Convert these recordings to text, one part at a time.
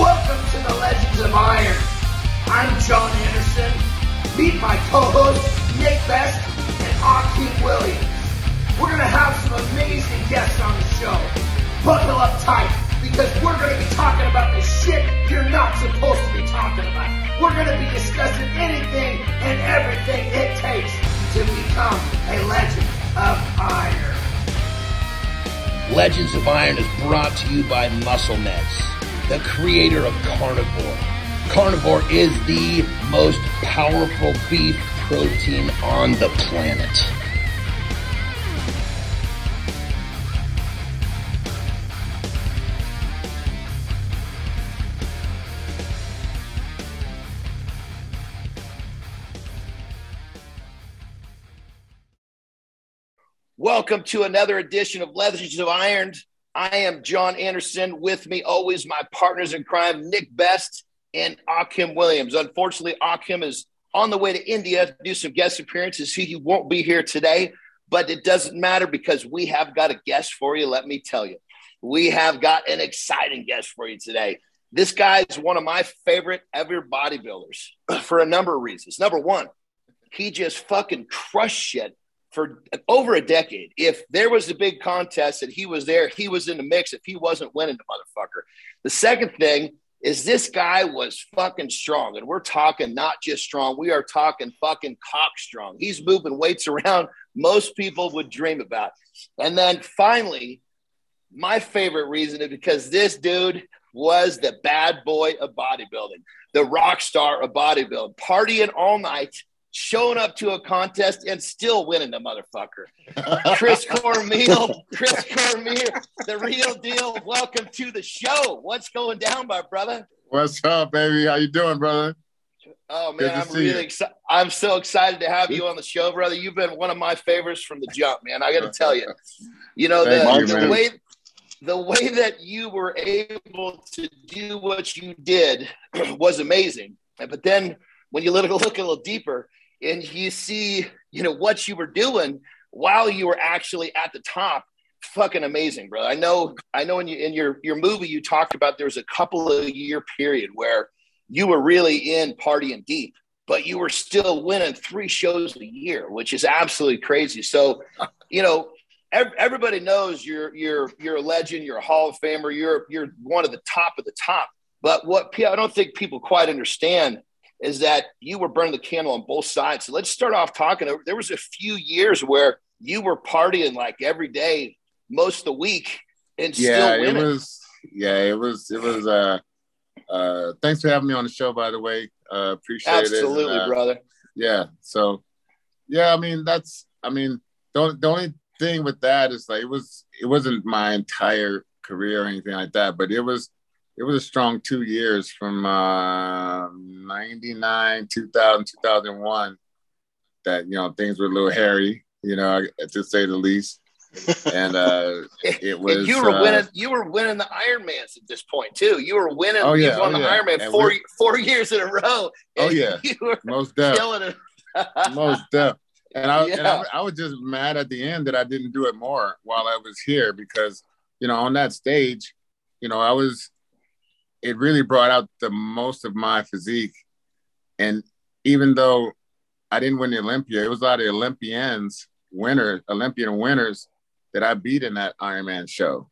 Welcome to the Legends of Iron. I'm Jon Andersen. Meet my co-hosts Nick Best and Akim Williams. We're gonna have some amazing guests on the show. Buckle up tight because we're gonna be talking about the shit you're not supposed to be talking about. We're gonna be discussing anything and everything it takes to become a Legend of Iron. Legends of Iron is brought to you by MuscleMeds, the creator of Carnivor. Carnivor is the most powerful beef protein on the planet. Welcome to another edition of Legends of Iron. I am Jon Andersen. With me, always my partners in crime, Nick Best and Akim Williams. Unfortunately, Akim is on the way to India to do some guest appearances. He won't be here today, but it doesn't matter because we have got a guest for you. Let me tell you, we have got an exciting guest for you today. This guy is one of my favorite ever bodybuilders for a number of reasons. Number one, he just fucking crushed shit for over a decade. If there was a big contest and he was there, he was in the mix. If he wasn't winning, the motherfucker. The second thing is this guy was fucking strong, and we're talking not just strong. We are talking fucking cock strong. He's moving weights around most people would dream about. And then finally, my favorite reason is because this dude was the bad boy of bodybuilding, the rock star of bodybuilding, partying all night showing up to a contest and still winning the motherfucker. Chris Cormier, Chris Cormier, the real deal. Welcome to the show. What's going down, my brother? What's up, baby? How you doing, brother? Oh man, I'm really excited. I'm so excited to have you on the show, brother. You've been one of my favorites from the jump, man. I got to tell you, you know the, the way the way that you were able to do what you did was amazing. But then when you look, look a little deeper, and you see, you know, what you were doing while you were actually at the top. Fucking amazing, bro. I know, I know in, your, in your your movie you talked about there was a couple of year period where you were really in partying deep, but you were still winning three shows a year, which is absolutely crazy. So, you know, everybody knows you're you're you're a legend, you're a Hall of Famer, you're you're one of the top of the top. But what I don't think people quite understand is that you were burning the candle on both sides. So let's start off talking. There was a few years where you were partying like every day, most of the week, and yeah, still winning. it was. Yeah, it was. It was. Uh, uh, thanks for having me on the show. By the way, uh, appreciate Absolutely, it. Absolutely, uh, brother. Yeah. So, yeah, I mean, that's. I mean, the, the only thing with that is like it was. It wasn't my entire career or anything like that, but it was it was a strong two years from uh, 99 2000 2001 that you know things were a little hairy you know to say the least. And uh it was and you were uh, winning you were winning the ironmans at this point too. You were winning oh yeah you won oh, the yeah. ironman four four years in a row oh yeah. you were most definitely. most definitely. And I, yeah. and I, I was just mad at the end that I didn't do it more while I was here because you know on that stage you know I was it really brought out the most of my physique. And even though I didn't win the Olympia, it was a lot of Olympians, winners, Olympian winners that I beat in that Ironman show.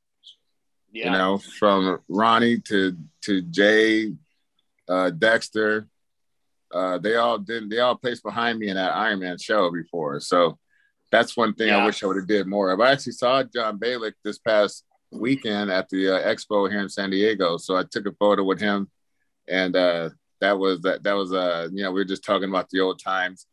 Yeah. You know, from Ronnie to to Jay, uh, Dexter, uh, they all did. They all placed behind me in that Ironman show before. So that's one thing yeah. I wish I would have did more of. I actually saw John Balik this past weekend at the uh, expo here in San Diego. So I took a photo with him, and uh, that was that that was uh you know we were just talking about the old times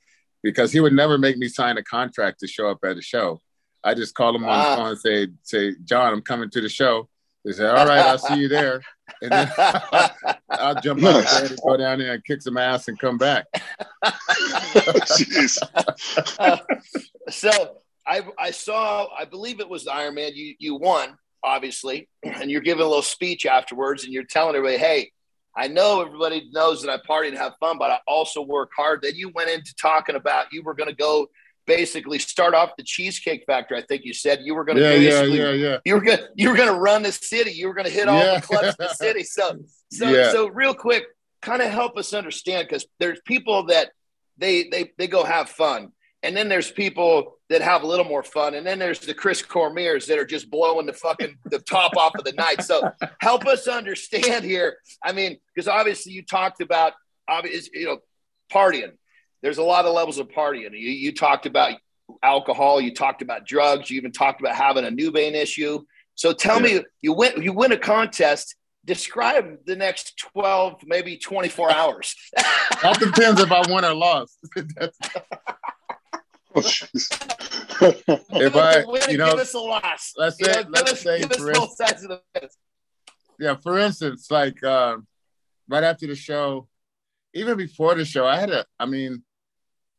because he would never make me sign a contract to show up at a show. I just call him on the phone and say say John, I'm coming to the show. They say, all right, I'll see you there. And then I'll jump out of bed and go down there and kick some ass and come back. Uh, so I, I saw, I believe it was the Iron Man. You, you won obviously, and you're giving a little speech afterwards and you're telling everybody, hey, I know everybody knows that I party and have fun, but I also work hard. Then you went into talking about you were going to go basically start off the cheesecake factory. I think you said you were going to yeah, yeah, yeah, yeah. You were going you were going to run the city. You were going to hit all Yeah. the clubs in the city. So so Yeah. so real quick, kind of help us understand because there's people that they they they go have fun, and then there's people that have a little more fun, and then there's the Chris Cormiers that are just blowing the fucking the top off of the night. So help us understand here. I mean, because obviously you talked about obvious, you know, partying. There's a lot of levels of partying. You, you talked about alcohol. You talked about drugs. You even talked about having a Nubain issue. So tell me, you win you win a contest. Describe the next 12, maybe 24 hours. That depends if I won or lost. Oh, if I, you know, give us a loss. let's You say- know, let's us, say, for both sides of the fence. yeah, for instance, like uh, right after the show, even before the show, I had a, I mean,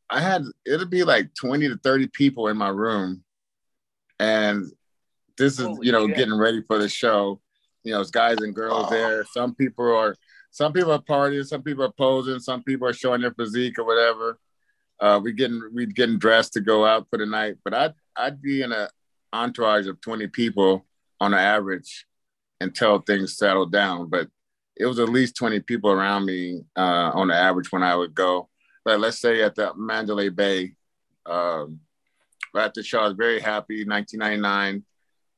I had, it'd be like 20 to 30 people in my room. And this is, Holy you know, shit. getting ready for the show. You know, it's guys and girls Wow. there. Some people are, some people are partying, some people are posing, some people are showing their physique or whatever. Uh, we getting we getting dressed to go out for the night, but I'd I'd be in a entourage of 20 people on an average until things settled down. But it was at least 20 people around me uh, on the average when I would go. But let's say at the Mandalay Bay, um, right at the show, I was very happy, 1999.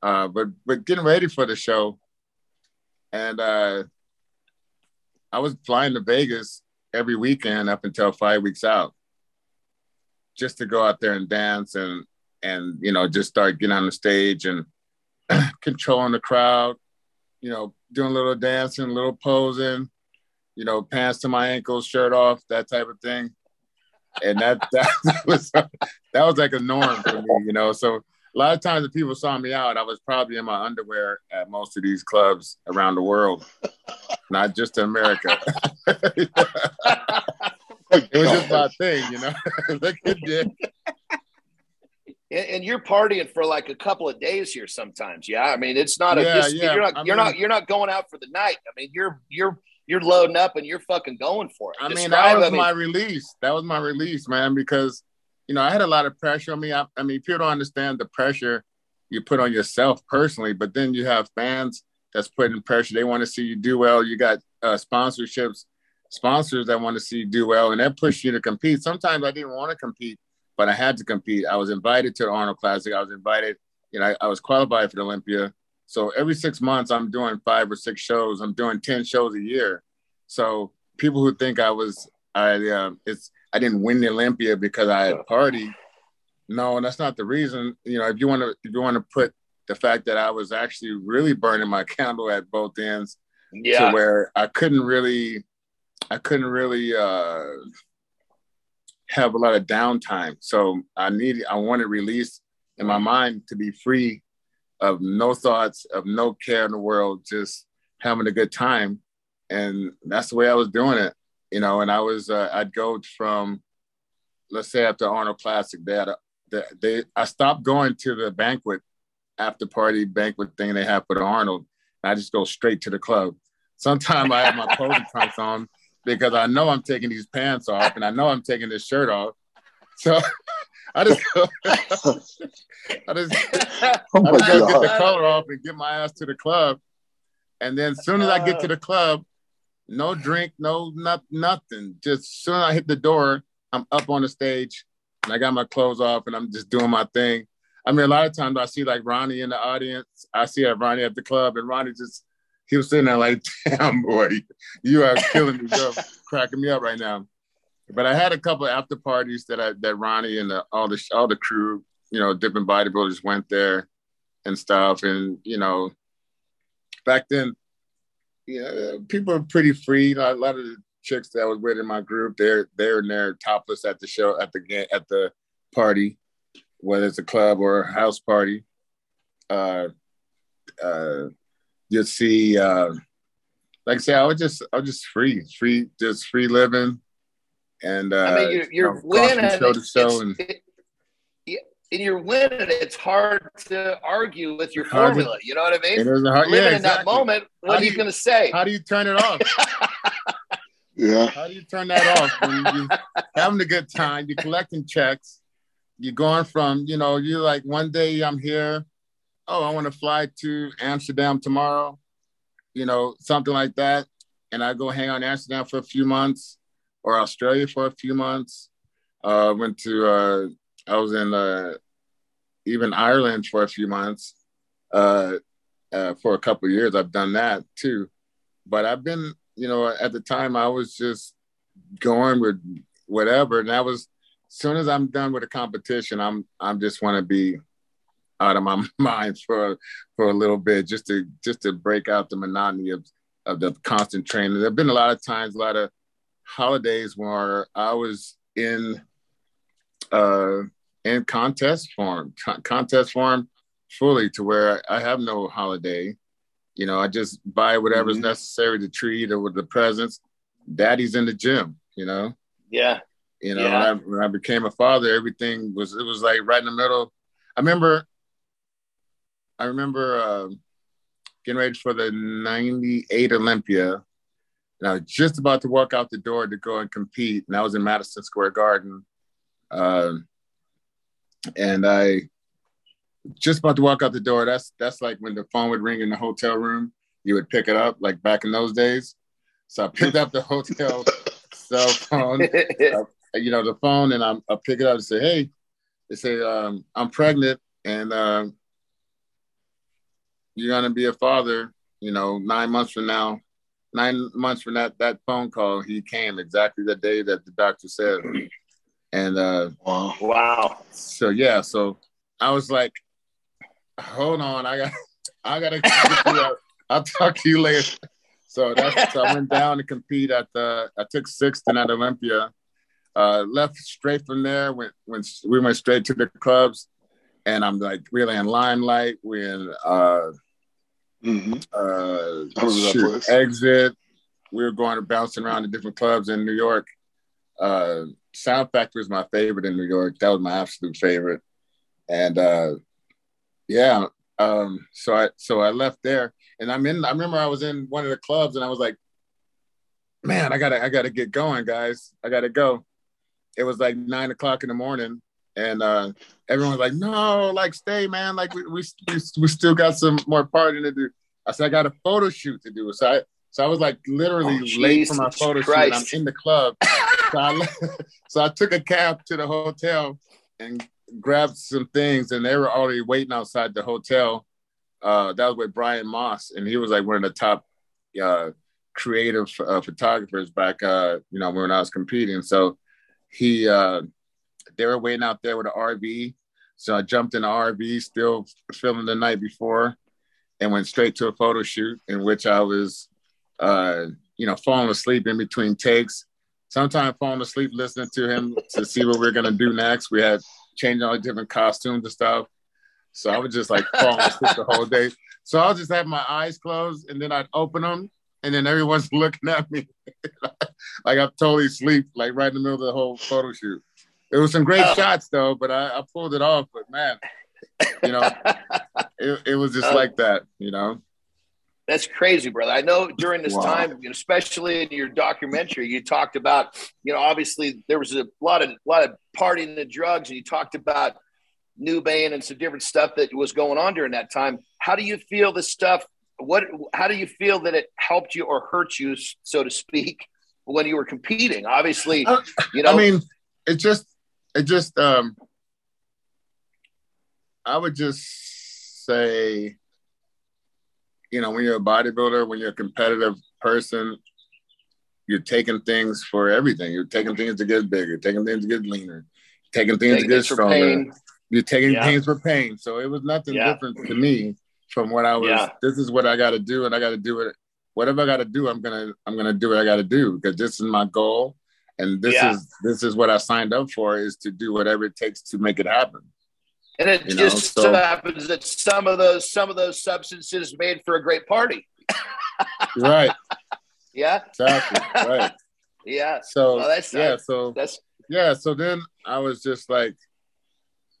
Uh, but but getting ready for the show, and uh, I was flying to Vegas every weekend up until five weeks out, just to go out there and dance and and you know just start getting on the stage and controlling the crowd, you know, doing a little dancing, a little posing, you know, pants to my ankles, shirt off, that type of thing. And that that was that was like a norm for me, you know. So a lot of times if people saw me out, I was probably in my underwear at most of these clubs around the world, not just in America. it was just my thing, you know. Look at this. And, you're partying for like a couple of days here sometimes. Yeah. I mean, it's not a, Yeah, just, yeah. you're not, I you're mean- not, you're not going out for the night. I mean, you're, you're, you're loading up and you're fucking going for it. I mean, Describe, that was I mean, my release. That was my release, man, because you know I had a lot of pressure on me. I, I mean, people don't understand the pressure you put on yourself personally, but then you have fans that's putting pressure. They want to see you do well. You got uh, sponsorships, sponsors that want to see you do well, and that pushed you to compete. Sometimes I didn't want to compete, but I had to compete. I was invited to the Arnold Classic. I was invited. You know, I, I was qualified for the Olympia. So every six months, I'm doing five or six shows. I'm doing ten shows a year. So people who think I was I uh, it's I didn't win the Olympia because I had party. No, that's not the reason. You know, if you want to if you want to put the fact that I was actually really burning my candle at both ends yeah. to where I couldn't really I couldn't really uh have a lot of downtime. So I needed I wanted release in my mind to be free of no thoughts, of no care in the world, just having a good time. And that's the way I was doing it, you know. And I was uh, I'd go from let's say after Arnold Classic, they had a, they, they I stopped going to the banquet after party banquet thing they have for the Arnold. I just go straight to the club. Sometimes I have my posing trunks on because I know I'm taking these pants off and I know I'm taking this shirt off. So I just go, I just, Oh I just get the color off and get my ass to the club. And then as soon as I get to the club, no drink, no not, nothing. Just as soon as I hit the door, I'm up on the stage and I got my clothes off and I'm just doing my thing. I mean, a lot of times I see like Ronnie in the audience. I see uh, Ronnie at the club, and Ronnie just he was sitting there like, "Damn boy, you are killing me, cracking me up right now." But I had a couple of after parties that I that Ronnie and the, all the all the crew, you know, different bodybuilders went there and stuff, and you know, back then, you know, people are pretty free. A lot of the chicks that I was with in my group, they're they're in there topless at the show at the at the party whether it's a club or a house party. Uh, uh, you'll see, uh, like I say, I was just, I was just free, free, just free living. And uh, I mean, you're, you're you know, winning. coffee show to It's- show and it- and you're winning. It's hard to argue with your Hard to- formula. You know what I mean? it was hard, Living yeah, in that moment, what How are you you- going to say? How do you turn it off? Yeah. How do you turn that off when you having a good time? You're collecting checks. you're going from, you know, you're like one day I'm here, oh, I want to fly to Amsterdam tomorrow, you know, something like that. And I go hang in Amsterdam for a few months or Australia for a few months. Uh, went to, uh, I was in uh, even Ireland for a few months. Uh, uh, for a couple years, I've done that too. But I've been, you know, at the time I was just going with whatever, and that was as soon as I'm done with a competition, I'm I'm just want to be out of my mind for for a little bit, just to just to break out the monotony of of the constant training. There've been a lot of times, a lot of holidays where I was in uh in contest form, con- contest form fully to where I have no holiday. You know, I just buy whatever's mm-hmm. necessary to treat or with the presents. Daddy's in the gym, you know. Yeah. You know, yeah. when, I, when I became a father, everything was it was like right in the middle. I remember, I remember uh, getting ready for the '98 Olympia, and I was just about to walk out the door to go and compete, and I was in Madison Square Garden, uh, and I just about to walk out the door. That's that's like when the phone would ring in the hotel room. You would pick it up, like back in those days. So I picked up the hotel cell phone. you know, the phone and I'm, I pick it up and say, hey, they say, um, I'm pregnant and uh, you're to be a father, you know, nine months from now. Nine months from that that phone call, he came exactly the day that the doctor said. And uh, wow. wow. So yeah, so I was like, hold on, I got I gotta I'll talk to you later. So that's so I went down to compete at the I took sixth in at Olympia uh, left straight from there. Went, went we went straight to the clubs, and I'm like really in limelight. We're in uh, mm-hmm. uh, shoot, exit. We were going to bouncing around the different clubs in New York. Uh, Sound Factory is my favorite in New York. That was my absolute favorite, and uh, yeah. Um, so I so I left there, and I'm in. I remember I was in one of the clubs, and I was like, "Man, I gotta I gotta get going, guys. I gotta go." it was like nine o'clock in the morning, and uh, everyone was like, "No, like stay, man. Like we we we, still got some more partying to do." I said, "I got a photo shoot to do." So I so I was like literally oh, late for my photo Christ. shoot. I'm in the club, so I, so I took a cab to the hotel and grabbed some things, and they were already waiting outside the hotel. Uh, that was with Brian Moss, and he was like one of the top uh, creative uh, photographers back, uh, you know, when I was competing. So he uh, they were waiting out there with an RV. So I jumped in the RV, still filming the night before, and went straight to a photo shoot in which I was, uh, you know, falling asleep in between takes. Sometimes falling asleep listening to him to see what we are gonna do next. We had changed all the different costumes and stuff. So I was just like falling asleep the whole day. So I'll just have my eyes closed and then I'd open them and then everyone's looking at me like I'm totally asleep, like right in the middle of the whole photo shoot. It was some great oh. shots though, but I, I, pulled it off. But man, you know, it, it was just oh. like that, you know. That's crazy, brother. I know during this wow. time, especially in your documentary, you talked about, you know, obviously there was a lot of lot of partying and drugs, and you talked about Nubain and some different stuff that was going on during that time. How do you feel the stuff what how do you feel that it helped you or hurt you so to speak when you were competing obviously uh, you know i mean it just it just um i would just say you know when you're a bodybuilder when you're a competitive person you're taking things for everything you're taking things to get bigger taking things to get leaner taking things taking to get stronger you're taking yeah. things for pain so it was nothing yeah. different to me from what I was. Yeah. This is what I got to do, and I got to do it. Whatever I got to do, I'm gonna I'm gonna do what I got to do because this is my goal, and this yeah. is this is what I signed up for is to do whatever it takes to make it happen. And it you just know, so, so happens that some of those some of those substances made for a great party. right. Yeah. Exactly. Right. yeah. So well, that's yeah. So that's yeah. So then I was just like,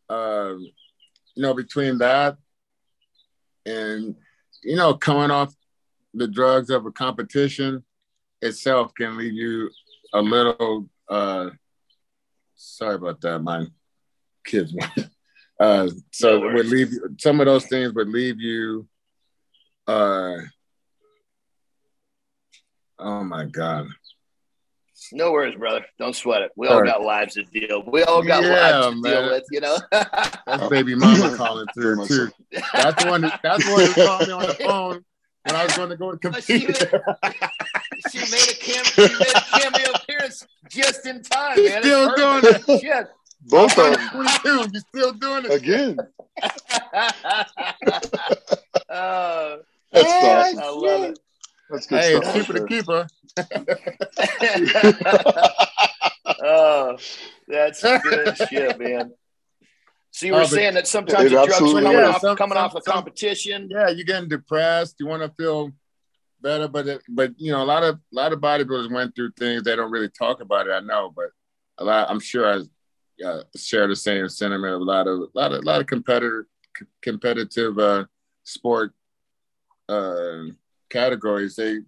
um, you know, between that and you know, coming off the drugs of a competition itself can leave you a little uh sorry about that. My kids. Uh, so no would leave you, some of those things would leave you. Uh, oh my god. No worries, brother. Don't sweat it. We all got lives to deal. We all got yeah, lives to man. deal with. You know. that's baby mama calling through too. That's the one. That, that's the one who called me on the phone when I was going to go to compete. She, she made a cameo. She made a cameo appearance just in time. She's man. still doing it. Shit. Both of them. 22. You're still doing it again. uh, That's I love it. That's good hey, stuff. keeper the keeper. oh, that's good shit, man. So you were oh, saying that sometimes the drugs coming, yeah, off, some, coming some, off a some, competition. Yeah, you're getting depressed. You want to feel better, but it, but you know a lot of a lot of bodybuilders went through things. They don't really talk about it. I know, but a lot. I'm sure I uh, share the same sentiment. A lot of a lot of a lot of competitor competitive uh, sport uh, categories. They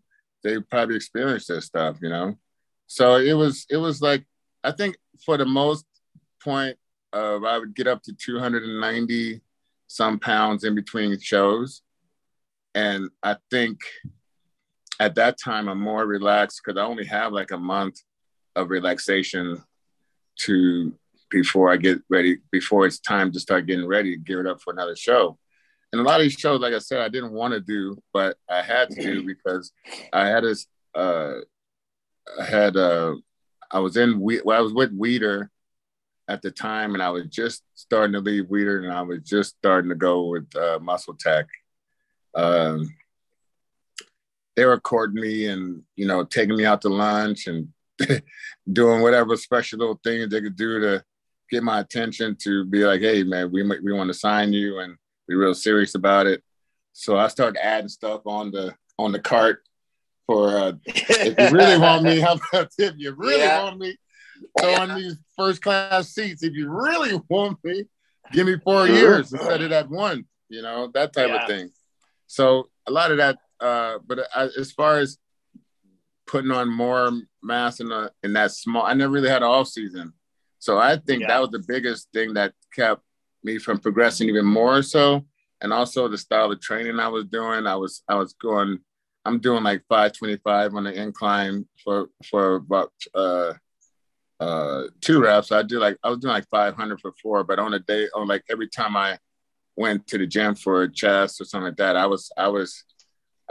they probably experienced this stuff, you know. So it was it was like I think for the most point of I would get up to 290 some pounds in between shows. And I think at that time I'm more relaxed because I only have like a month of relaxation to before I get ready, before it's time to start getting ready, to gear it up for another show. And a lot of these shows, like I said, I didn't want to do, but I had to do because I had this, uh, I had, uh, I was in, well, I was with Weider at the time, and I was just starting to leave Weider and I was just starting to go with uh, Muscle Tech. Um, they were courting me and you know taking me out to lunch and doing whatever special little things they could do to get my attention to be like, hey man, we we want to sign you and be real serious about it. So I started adding stuff on the on the cart for uh, if you really want me, how about if you really yeah. want me, so on these first class seats, if you really want me, give me four years instead of that one, you know, that type yeah. of thing. So a lot of that, uh, but I, as far as putting on more mass in, a, in that small, I never really had an off season. So I think yeah. that was the biggest thing that kept me from progressing even more so. And also the style of training I was doing, I was, I was going, I'm doing like 525 on the incline for, for about, uh, uh, two reps. I do like I was doing like 500 for four, but on a day, on like every time I went to the gym for a chest or something like that, I was I was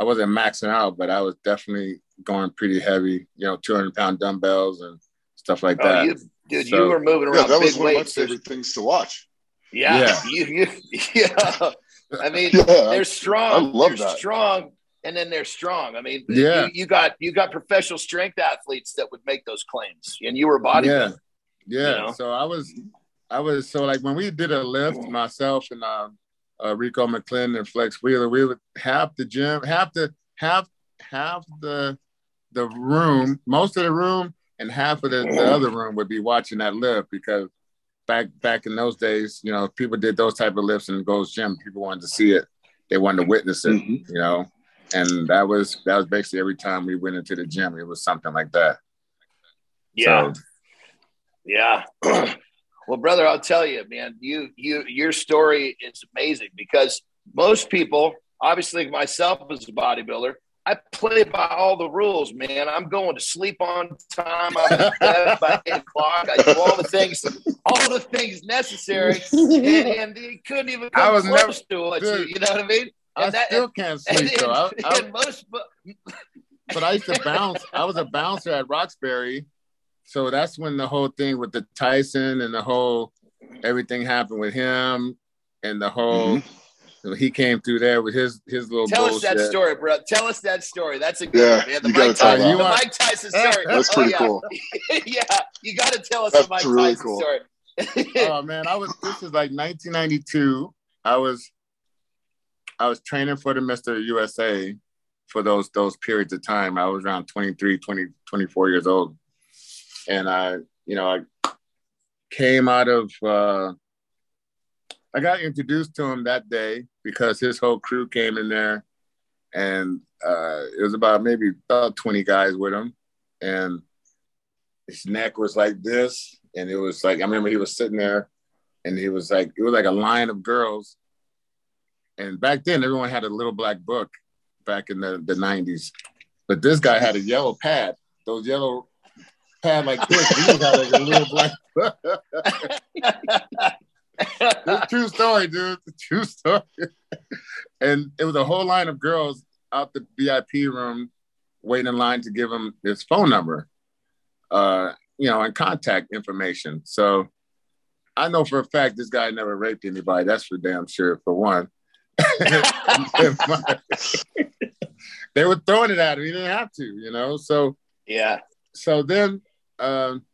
I wasn't maxing out, but I was definitely going pretty heavy. You know, 200 pound dumbbells and stuff like oh, that. You, dude, so, you were moving around. Yeah, that was one of my favorite things to watch. Yeah, yeah. You, you, yeah. I mean, yeah, they're strong. I love they're that. Strong and then they're strong. I mean, yeah, you, you, got you got professional strength athletes that would make those claims, and you were a bodybuilder. Yeah, yeah. You know? So I was, I was so like when we did a lift, myself and uh, uh, Rico McClendon and Flex Wheeler, we would have the gym, have to have half the the room, most of the room, and half of the, the other room would be watching that lift because back back in those days, you know, people did those type of lifts in the Gold's Gym. People wanted to see it, they wanted to witness it, mm-hmm. you know and that was that was basically every time we went into the gym, it was something like that. Yeah, so, yeah. well, brother, I'll tell you, man, you you your story is amazing because most people, obviously myself as a bodybuilder, I play by all the rules, man. I'm going to sleep on time. I'm by eight o'clock. I do all the things, all the things necessary, and, and he couldn't even come I was close never, to it. You, you know what I mean? I that, still can't sleep though. I, I, most, but, but I used to bounce. I was a bouncer at Roxbury, so that's when the whole thing with the Tyson and the whole everything happened with him and the whole. Mm-hmm. he came through there with his his little. Tell bullshit. us that story, bro. Tell us that story. That's a good yeah, one, man. The Mike Tyson, the Mike Tyson story. That's pretty oh, yeah. cool. yeah, you got to tell us That's the Mike really Tyson cool. story. oh man, I was. This is like 1992. I was I was training for the Mr. USA for those those periods of time. I was around 23, 20, 24 years old. And I, you know, I came out of uh I got introduced to him that day because his whole crew came in there and uh it was about maybe about 20 guys with him and his neck was like this and it was like I remember he was sitting there and he was like it was like a line of girls. And back then, everyone had a little black book back in the, the 90s. But this guy had a yellow pad, those yellow pad like this. He had like a little black it's true story, dude. It's a true story. and it was a whole line of girls out the VIP room waiting in line to give him his phone number, uh, you know, and contact information. So I know for a fact this guy never raped anybody. That's for damn sure, for one. they were throwing it at him. He didn't have to, you know. So yeah. So then um,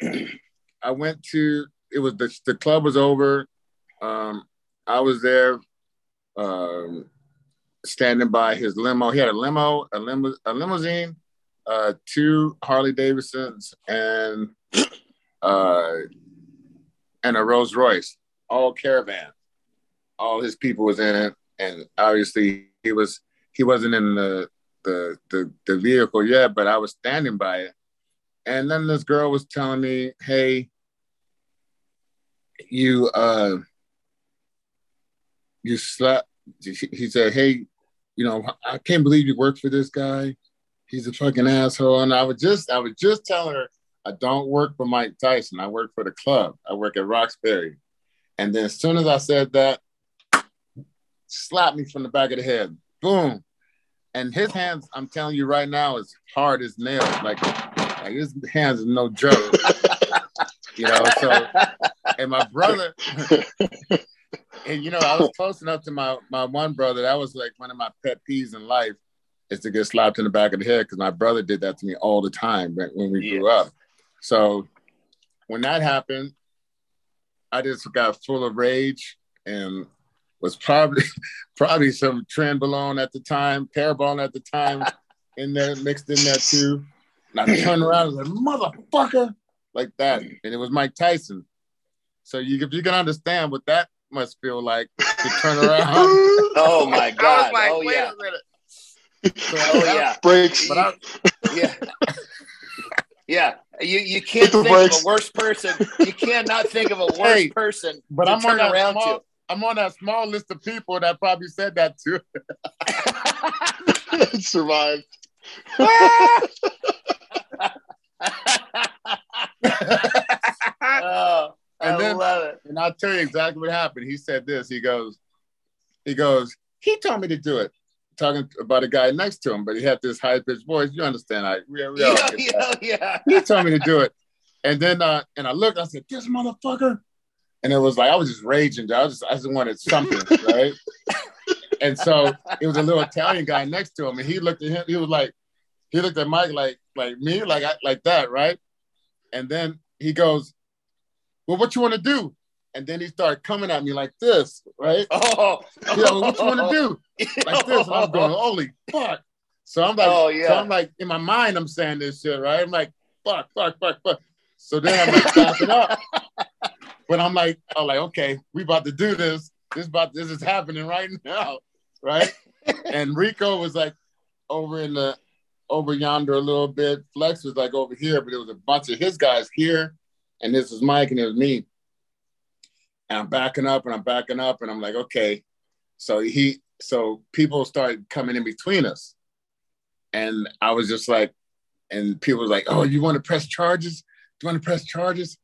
I went to it was the the club was over. Um, I was there, um, standing by his limo. He had a limo, a limo, a limousine, uh, two Harley Davidsons, and uh, and a Rolls Royce, all caravan. All his people was in it, and obviously he was he wasn't in the the the, the vehicle yet, but I was standing by it. And then this girl was telling me, "Hey, you uh you slept. He said hey you know i can't believe you work for this guy. He's a fucking asshole. And i was just i was just telling her i don't work for mike tyson. I work for the club. I work at roxbury. And then as soon as i said that slapped me from the back of the head. Boom. And his hands i'm telling you right now is hard as nails. Like like his hands are no joke you know so and my brother, and you know, I was close enough to my my one brother. That was like one of my pet peeves in life is to get slapped in the back of the head because my brother did that to me all the time when we grew up. So when that happened, I just got full of rage and was probably probably some trenbolone at the time, parabon at the time in there mixed in there too. And I turned around and was like, motherfucker, like that. And it was Mike Tyson. So you, if you can understand what that must feel like to turn around. oh my god! Like, oh yeah. So, oh yeah. Breaks. But I, yeah. Yeah, you, you can't think breaks. of a worse person. You cannot think of a worse hey, person. But I'm on that small, to. I'm on that small list of people that probably said that too. Survived. Oh. And I then, love it. And I'll tell you exactly what happened. He said this. He goes, he goes, he told me to do it. Talking about a guy next to him, but he had this high pitched voice. You understand? I we, we yeah, yeah, yeah. He told me to do it, and then uh, and I looked. I said, "This motherfucker," and it was like I was just raging. I was just I just wanted something, right? and so it was a little Italian guy next to him, and he looked at him. He was like, he looked at Mike like like me, like I, like that, right? And then he goes, well, what you want to do? And then he started coming at me like this, right? Oh, yeah, what you want to do? Like this. And I'm going, holy fuck. So I'm like, oh, yeah. so I'm like, in my mind, I'm saying this shit, right? I'm like, fuck, fuck, fuck, fuck. So then I'm like, backing up. But I'm like, I'm like, okay, we about to do this. This about this is happening right now, right? and Rico was like over in the over yonder a little bit. Flex was like over here, but there was a bunch of his guys here and this was Mike and it was me. And I'm backing up and I'm backing up and I'm like, okay. So he, so people started coming in between us. And I was just like, and people was like, oh, you want to press charges? Do you want to press charges?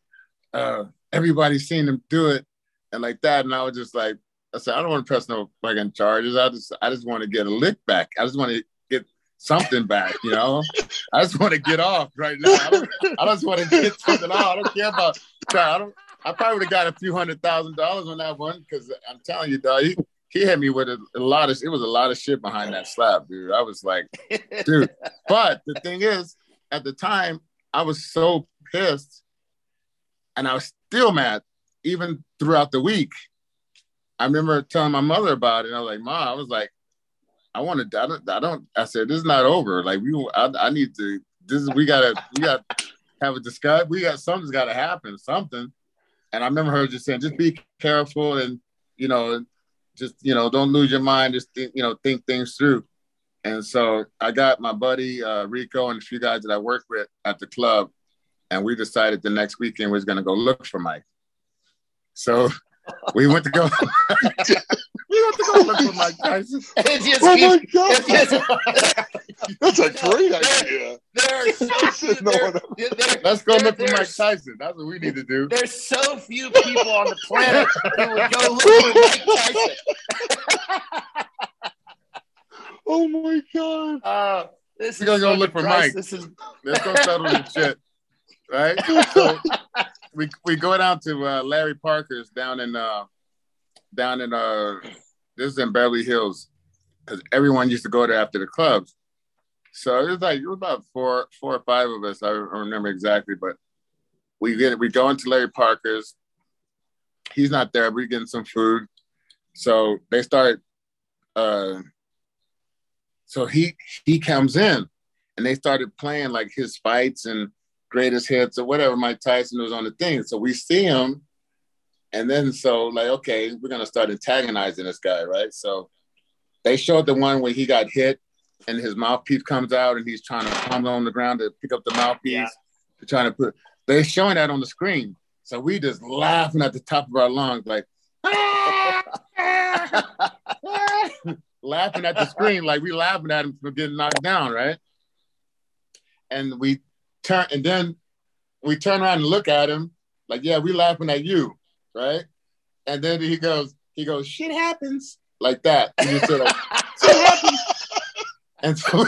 Uh, everybody's seen him do it and like that. And I was just like, I said, I don't want to press no fucking charges. I just, I just want to get a lick back. I just want to something back, you know. I just want to get off right now. I, I just want to get something off. I don't care about. I don't. I probably would have got a few hundred thousand dollars on that one because I'm telling you, dog, he, he hit me with a, a, lot of. It was a lot of shit behind that slap, dude. I was like, dude. But the thing is, at the time, I was so pissed, and I was still mad, even throughout the week. I remember telling my mother about it. And I was like, "Mom," I was like, I want to. I don't. I don't. I said this is not over. Like we. I, I need to. This is. We gotta. We gotta have a discuss. We got something's got to happen. Something. And I remember her just saying, just be careful and you know, just you know, don't lose your mind. Just think, you know, think things through. And so I got my buddy uh, Rico and a few guys that I work with at the club, and we decided the next weekend we was to go look for Mike. So we went to go. we went to go look for Mike Tyson. Oh my god, that's a great idea. there are so few, No there, there- Let's go there- look for Mike there's- Tyson. That's what we need to do. There's so few people on the planet who would go look for Mike Tyson. Oh my god. Uh, this We is gonna go look for price- Mike. This is Let's go settle this shit. Right? So we we go down to uh, Larry Parker's down in uh down in uh this is in Beverly Hills because everyone used to go there after the clubs. So it was like it was about four four or five of us. I don't remember exactly, but we get we go into Larry Parker's. He's not there. We're getting some food. So they start uh so he he comes in and they started playing like his fights and greatest hits or whatever Mike Tyson was on the thing. So we see him, and then so like, okay, we're gonna start antagonizing this guy, right? So they showed the one where he got hit and his mouthpiece comes out and he's trying to pummel on the ground to pick up the mouthpiece. Yeah. They're trying to put they're showing that on the screen. So we just laughing at the top of our lungs, like laughing at the screen, like we laughing at him for getting knocked down, right? And we turn and then we turn around and look at him, like, yeah, we laughing at you, right? And then he goes, he goes, shit happens, like that. And, shit happens. and so,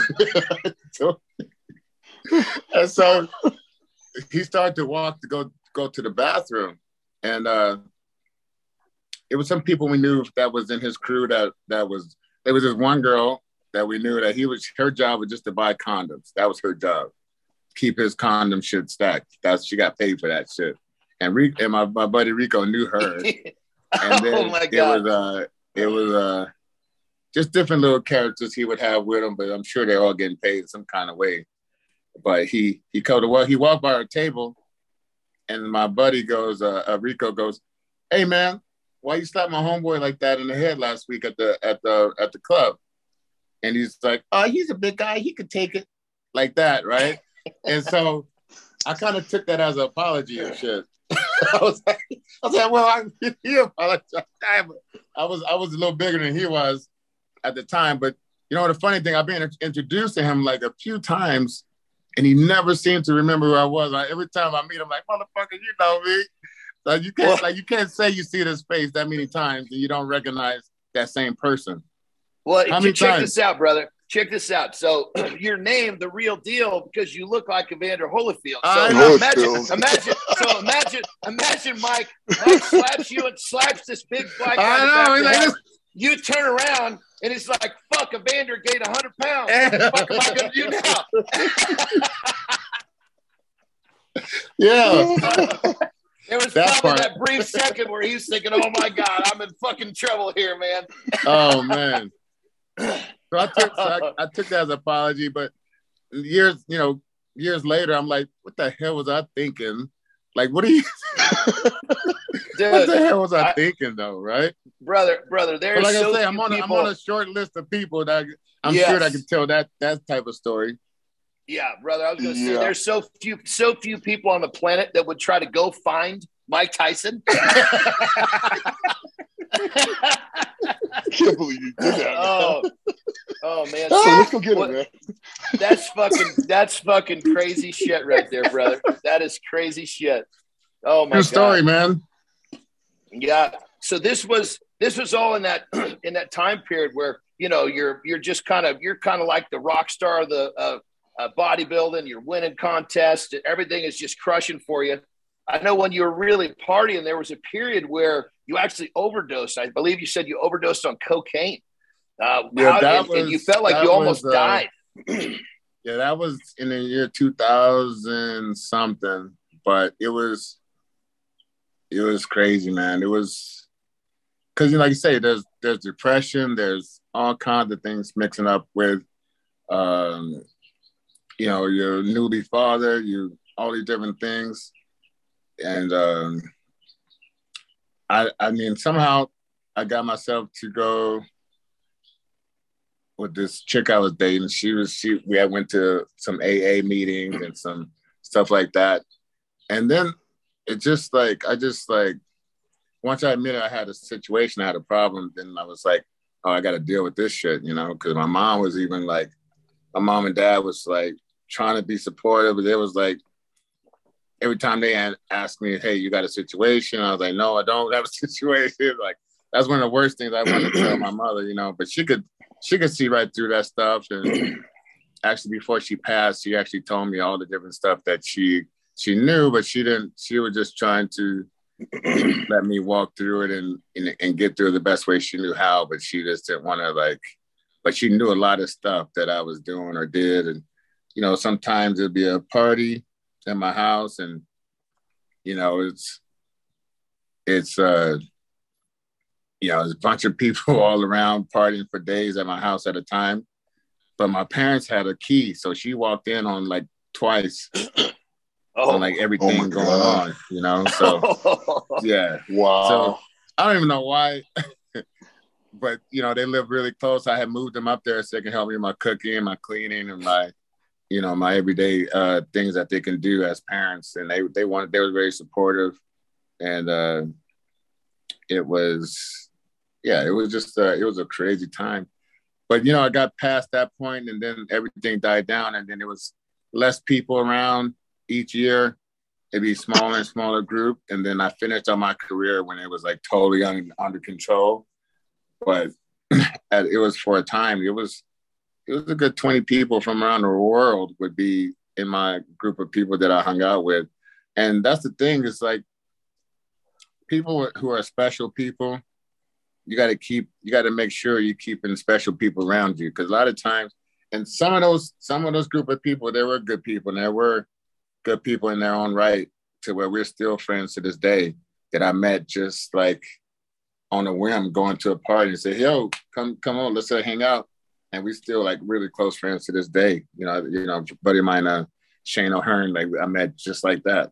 so and so he started to walk to go go to the bathroom, and uh, it was some people we knew that was in his crew that that was there was this one girl that we knew that he was her job was just to buy condoms. That was her job. Keep his condom shit stacked. That's she got paid for that shit. And Rick and my, my buddy Rico knew her. And then oh my God. it was uh it was uh just different little characters he would have with him, but I'm sure they're all getting paid some kind of way. But he he called well, he walked by our table and my buddy goes, uh, uh Rico goes, Hey man, why you slapped my homeboy like that in the head last week at the at the at the club? And he's like, Oh, he's a big guy, he could take it like that, right? And so I kind of took that as an apology and shit. I was like, I was like, well, I, he apologized. I, I was I was a little bigger than he was at the time, but you know the funny thing, I've been introduced to him like a few times, and he never seemed to remember who I was. Like every time I meet him, like motherfucker, you know me. Like you can't Well- like you can't say you see this face that many times and you don't recognize that same person. Well, How many check times? this out, brother. Check this out. So your name, the real deal because you look like Evander Holyfield. So know. imagine, imagine, so imagine, imagine Mike, Mike slaps you and slaps this big black guy. I in the back know. He's like this. You turn around and it's like, fuck, Evander gained 100 pounds. Yeah. What the fuck am I going to do now? Yeah. There was That probably part. that brief second where he was thinking, oh my God, I'm in fucking trouble here, man. Oh man. So I took so I, I took that as an apology, but years, you know, years later, I'm like, what the hell was I thinking? Like, what are you? what the hell was I, I- thinking though? Right? brother, brother, there's like so I say, I'm on a, I'm on a short list of people that I'm Yes. sure that can tell that that type of story. Yeah, brother. I was going to say Yeah. there's so few so few people on the planet that would try to go find Mike Tyson. can't believe you did that. oh, oh man, So let's go get What- him, man. that's fucking that's fucking crazy shit right there, brother. That is crazy shit. Oh my True story, god. man. Yeah. So this was this was all in that in that time period where you know you're you're just kind of you're kind of like the rock star of the uh, uh, bodybuilding. You're winning contests. Everything is just crushing for you. I know when you were really partying, there was a period where you actually overdosed. I believe you said you overdosed on cocaine. Uh, Yeah, how- that and, and you felt like you almost was, uh, died. Yeah, that was in the year 2000 something, but it was it was crazy, man. It was because you know, like you say, there's there's depression, there's all kinds of things mixing up with, um, you know, your newly father, you all these different things, and um, I I mean somehow I got myself to go with this chick I was dating. She was she we went to some AA meetings and some stuff like that. And then it just like I just like once I admitted I had a situation, I had a problem, then I was like, oh, I got to deal with this shit, you know, because my mom was even like, my mom and dad was like trying to be supportive, but it was like every time they ask me, hey, you got a situation, I was like, no, I don't have a situation. Like that's one of the worst things I wanted to tell my mother, you know, but she could she could see right through that stuff. And actually, before she passed, she actually told me all the different stuff that she she knew, but she didn't. She was just trying to let me walk through it and, and, and get through the best way she knew how. But she just didn't want to like. But she knew a lot of stuff that I was doing or did, and you know, sometimes it'd be a party at my house, and you know, it's it's uh you know, there's a bunch of people all around partying for days at my house at a time. But my parents had a key, so she walked in on like twice oh. on like everything oh going God. on, you know. So yeah, wow. So I don't even know why, but you know they live really close. I had moved them up there so they can help me with my cooking, my cleaning, and my you know my everyday uh, things that they can do as parents. And they they wanted they were very supportive, and uh, it was yeah, it was just uh, it was a crazy time. But you know, I got past that point, and then everything died down, and then it was less people around each year. It'd be smaller and smaller group, and then I finished on my career when it was like totally un, under control. But it was for a time. It was it was a good twenty people from around the world would be in my group of people that I hung out with, and that's the thing. Is like people who are special people you got to keep you got to make sure you're keeping special people around you because a lot of times and some of those some of those group of people there were good people and there were good people in their own right to where we're still friends to this day that I met just like on a whim going to a party and say, yo, come come on, let's uh, hang out. And we still like really close friends to this day. You know, you know, buddy of mine, uh, Shane O'Hearn, like I met just like that.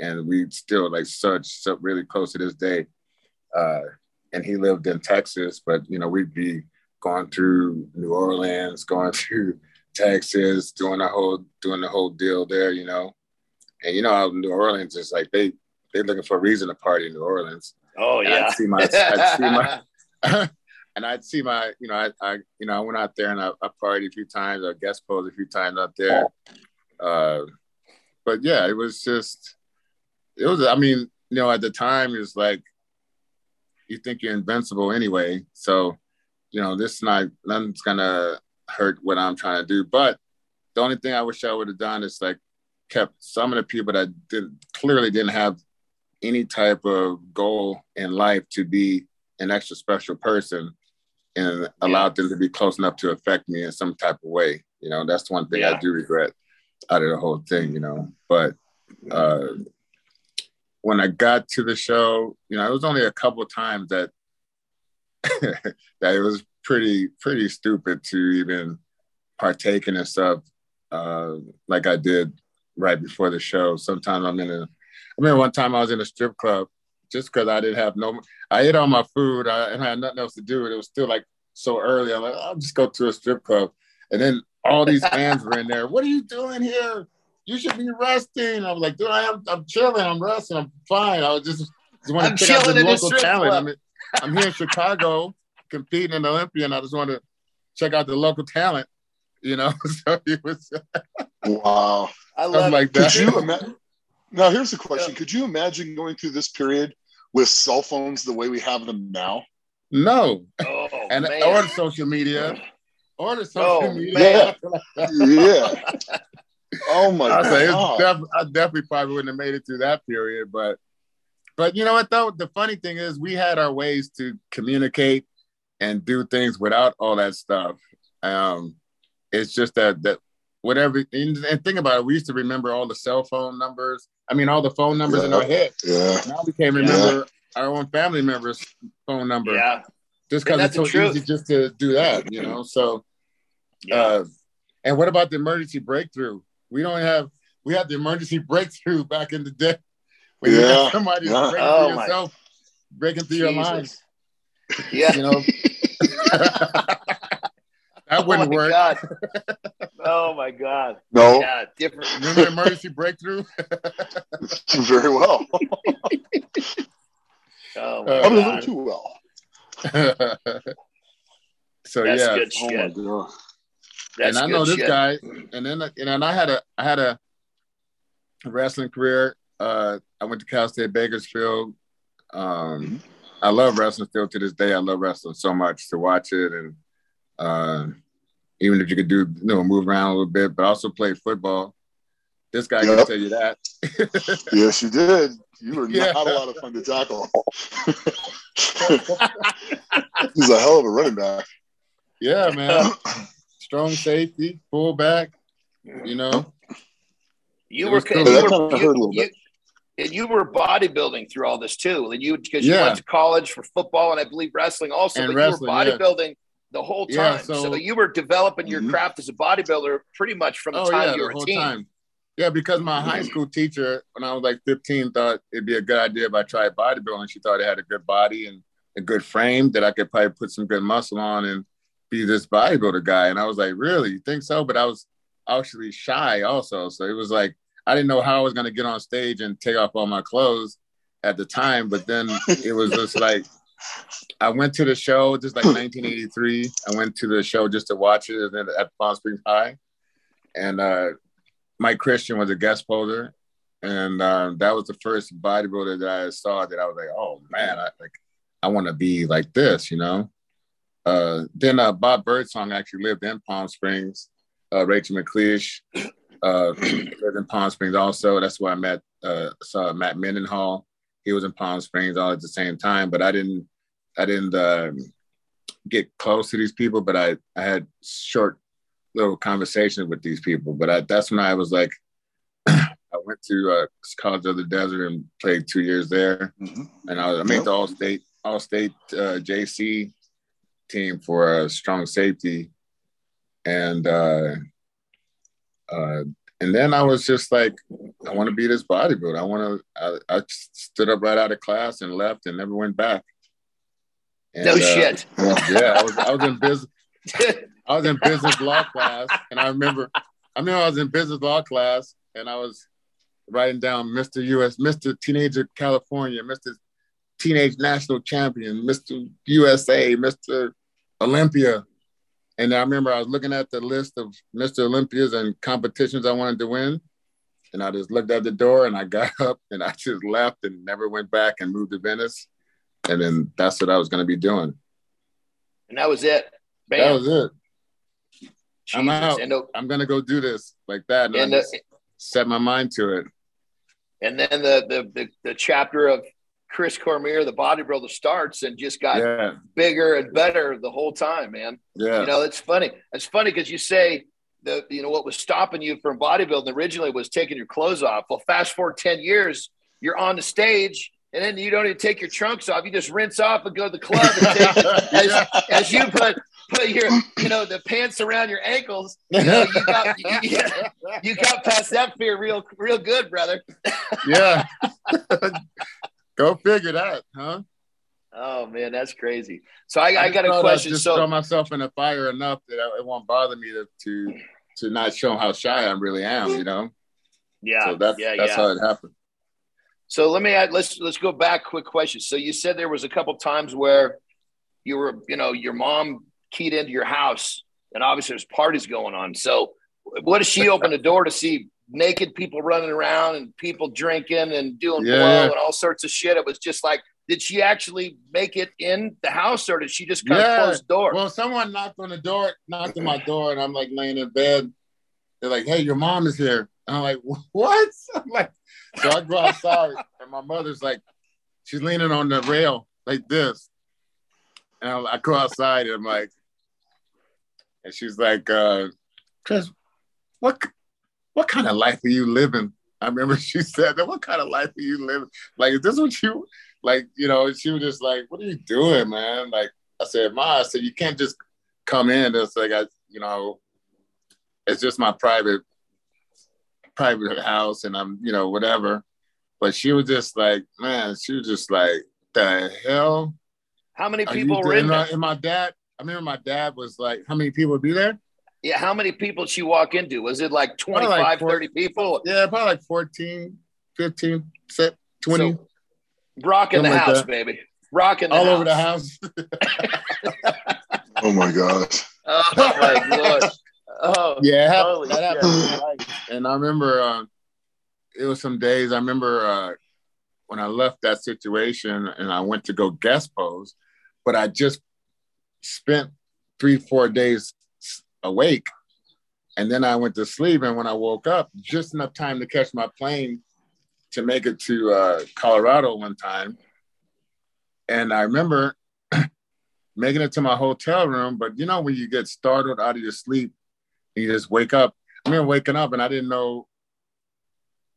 And we still like such so really close to this day. Uh, and he lived in Texas, but you know, we'd be going through New Orleans, going through Texas, doing the whole doing the whole deal there, you know. And you know how New Orleans is like they they're looking for a reason to party in New Orleans. Oh yeah. I'd see my, I'd see my and I'd see my, you know, I, I you know, I went out there and I, I partied a few times, I guest posed a few times out there. Uh, but yeah, it was just, it was, I mean, you know, at the time it was like you think you're invincible anyway. So, you know, this night nothing's gonna hurt what I'm trying to do. But the only thing I wish I would have done is like kept some of the people that did, clearly didn't have any type of goal in life to be an extra special person and yeah. allowed them to be close enough to affect me in some type of way. You know, that's one thing yeah. I do regret out of the whole thing, you know. But uh when I got to the show, you know, it was only a couple times that that it was pretty pretty stupid to even partake in stuff uh, like I did right before the show. Sometimes I'm in a. I remember one time I was in a strip club just because I didn't have no. I ate all my food I, and I had nothing else to do. And it was still like so early. I'm like, oh, I'll just go to a strip club, and then all these fans were in there. What are you doing here? you should be resting. I was like, dude, I am, I'm chilling. I'm resting. I'm fine. I was just, just want to check out the local talent. I mean, I'm here in Chicago competing in Olympia, and I just want to check out the local talent. You know, so it was. wow, I love like that. Could you imagine? Now, here's the question: yeah. Could you imagine going through this period with cell phones the way we have them now? No, oh, and man. or social media, or the social oh, media. Yeah, yeah. Oh my I god! Def- I definitely probably wouldn't have made it through that period, but but you know what though? The funny thing is, we had our ways to communicate and do things without all that stuff. Um, it's just that that whatever and, and think about it, we used to remember all the cell phone numbers. I mean, all the phone numbers yeah. in our head. Yeah. Now we can't remember yeah. our own family members' phone number. Yeah. Just because it's so easy just to do that, you know. So, yeah. uh, and what about the emergency breakthrough? We don't have we had the emergency breakthrough back in the day when yeah. you had somebody yeah. breaking oh through yourself, breaking through Jesus. your lines. Yeah. You know. that wouldn't oh work. God. Oh my God. No. Yeah, different. Remember emergency breakthrough? Very well. Oh, Uh, I don't know God. too well. so That's yeah, good Oh my god. That's and I know this shit. guy, and then you know, and I had a I had a wrestling career. Uh, I went to Cal State Bakersfield. Um, I love wrestling still to this day. I love wrestling so much to watch it, and uh, even if you could do you know move around a little bit, but also play football. This guy can Yep. tell you that. Yes, you did. You were Yeah. not a lot of fun to tackle. He's a hell of a running back. yeah, man. Strong safety, fullback. You know, You were, cool. you, were kinda hurt a little you, and you were bodybuilding through all this too, and you because you Yeah. went to college for football and I believe wrestling also, And but wrestling, you were yeah. The whole Yeah, time. so, so- you were developing your Mhm. craft as a bodybuilder pretty much from the oh time yeah, you the were a whole teen. time. Yeah, because my high school teacher, when I was like 15, thought it'd be a good idea if I tried bodybuilding. She thought I had a good body and a good frame that I could probably put some good muscle on and be this bodybuilder guy. And I was like, really? You think so? But I was actually shy also. So it was like, I didn't know how I was going to get on stage and take off all my clothes at the time. But then it was just like, I went to the show, just like 1983. I went to the show just to watch it and at Palm Springs High. And uh, Mike Christian was a guest poser. And uh, that was the first bodybuilder that I saw that I was like, oh man, I like I want to be like this, you know. Uh, then uh, Bob Birdsong actually lived in Palm Springs. Uh, Rachel McLish uh, lived in Palm Springs also. That's where I met uh, saw Matt Mendenhall. He was in Palm Springs all at the same time, but I didn't I didn't um, get close to these people, but I I had short little conversations with these people. But I, that's when I was like, I went to uh, College of the Desert and played two years there, Mhm. and I, was, I made Yep. the All State All State uh, JC team for uh, strong safety, and uh, uh, and then I was just like, I want to be this bodybuilder. I want to. I, I stood up right out of class and left and never went back. And, No uh, shit. Yeah, I was I was in business. I was in business law class, and I remember, I remember I was in business law class, and I was writing down Mr. US, Mr. Teenager California, Mr. Teenage National Champion, Mr. USA, Mr. Olympia, and I remember I was looking at the list of Mr. Olympias and competitions I wanted to win, and I just looked at the door and I got up and I just left and never went back and moved to Venice, and then that's what I was going to be doing. and that was it. Bam. That was it. I'm out. And, I'm gonna go do this like that, and, set my mind to it. and then the, the the the chapter of Chris Cormier, the bodybuilder, starts and just got Yeah, bigger and better the whole time, man. yeah, You know, it's funny. It's funny because you say the you know what was stopping you from bodybuilding originally was taking your clothes off. Well, fast forward ten years, you're on the stage, and then you don't even take your trunks off. You just rinse off and go to the club and take as, as you put put your you know the pants around your ankles. You know, you got you, you got past that fear real real good, brother. yeah. go figure that, huh? Oh man, that's crazy. So I, I got a question. Just So throw myself in the fire enough that it won't bother me to to, to not show how shy I really am. You know. yeah, so that's yeah, that's yeah. how it happened. So let me add, let's let's go back. Quick question. So you said there was a couple times where you were, you know, your mom keyed into your house, and obviously there's parties going on. So what does she open the door to see naked people running around and people drinking and doing Yeah, blow and all sorts of shit? It was just like, did she actually make it in the house, or did she just kind Yeah. of close the door? Well, someone knocked on the door, knocked on my door, and I'm like laying in bed. They're like, "Hey, your mom is here." And I'm like, "What?" I'm like, so I go outside, and my mother's like, she's leaning on the rail like this, and I, I go outside, and I'm like, and she's like, uh, "Chris, what what kind of life are you living?" I remember she said that. What kind of life are you living? Like, is this what you like? You know? She was just like, "What are you doing, man?" Like. I said, Ma, I said, you can't just come in. It's like, I, you know, it's just my private, private house and I'm, you know, whatever. But she was just like, man, she was just like, the hell? how many people were in uh, there? And, and my dad, I remember my dad was like, how many people would be there? Yeah, how many people did she walk into? Was it like Probably 25, like four- 30 people? Yeah, probably like 14, 15, 20. So, Brock in the like house, that. baby. rocking all house. over the house. Oh my gosh. Oh my gosh. Oh yeah, happened, Holy that happened. And I remember uh, it was some days. I remember uh, when I left that situation and I went to go guest pose, but I just spent three, four days awake. And then I went to sleep. And when I woke up, just enough time to catch my plane to make it to uh, Colorado one time. And I remember making it to my hotel room. But you know, when you get startled out of your sleep you just wake up, I remember waking up and I didn't know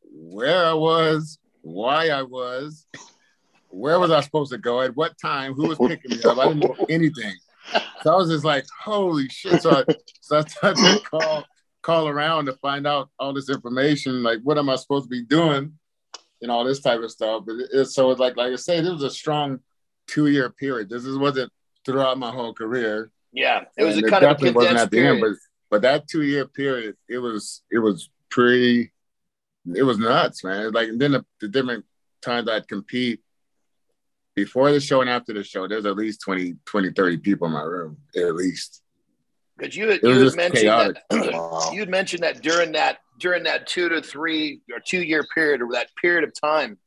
where I was, why I was, where was I supposed to go, at what time, who was picking me up. I didn't know anything. So I was just like, holy shit. So I, so I started to call, call around to find out all this information. Like, what am I supposed to be doing? And all this type of stuff. But it, so it's like, like I said, it was a strong two year period. This is, wasn't throughout my whole career. yeah, it was And a kind of a definitely wasn't condensed at the end, period. But that two year period, it was it was pretty, it was nuts, man. Like and then the, the different times I'd compete before the show and after the show, there's at least 20, 20, 30 people in my room, at least. Because you had, It was you had just mentioned chaotic. that Wow. you had mentioned that during that during that two to three or two year period or that period of time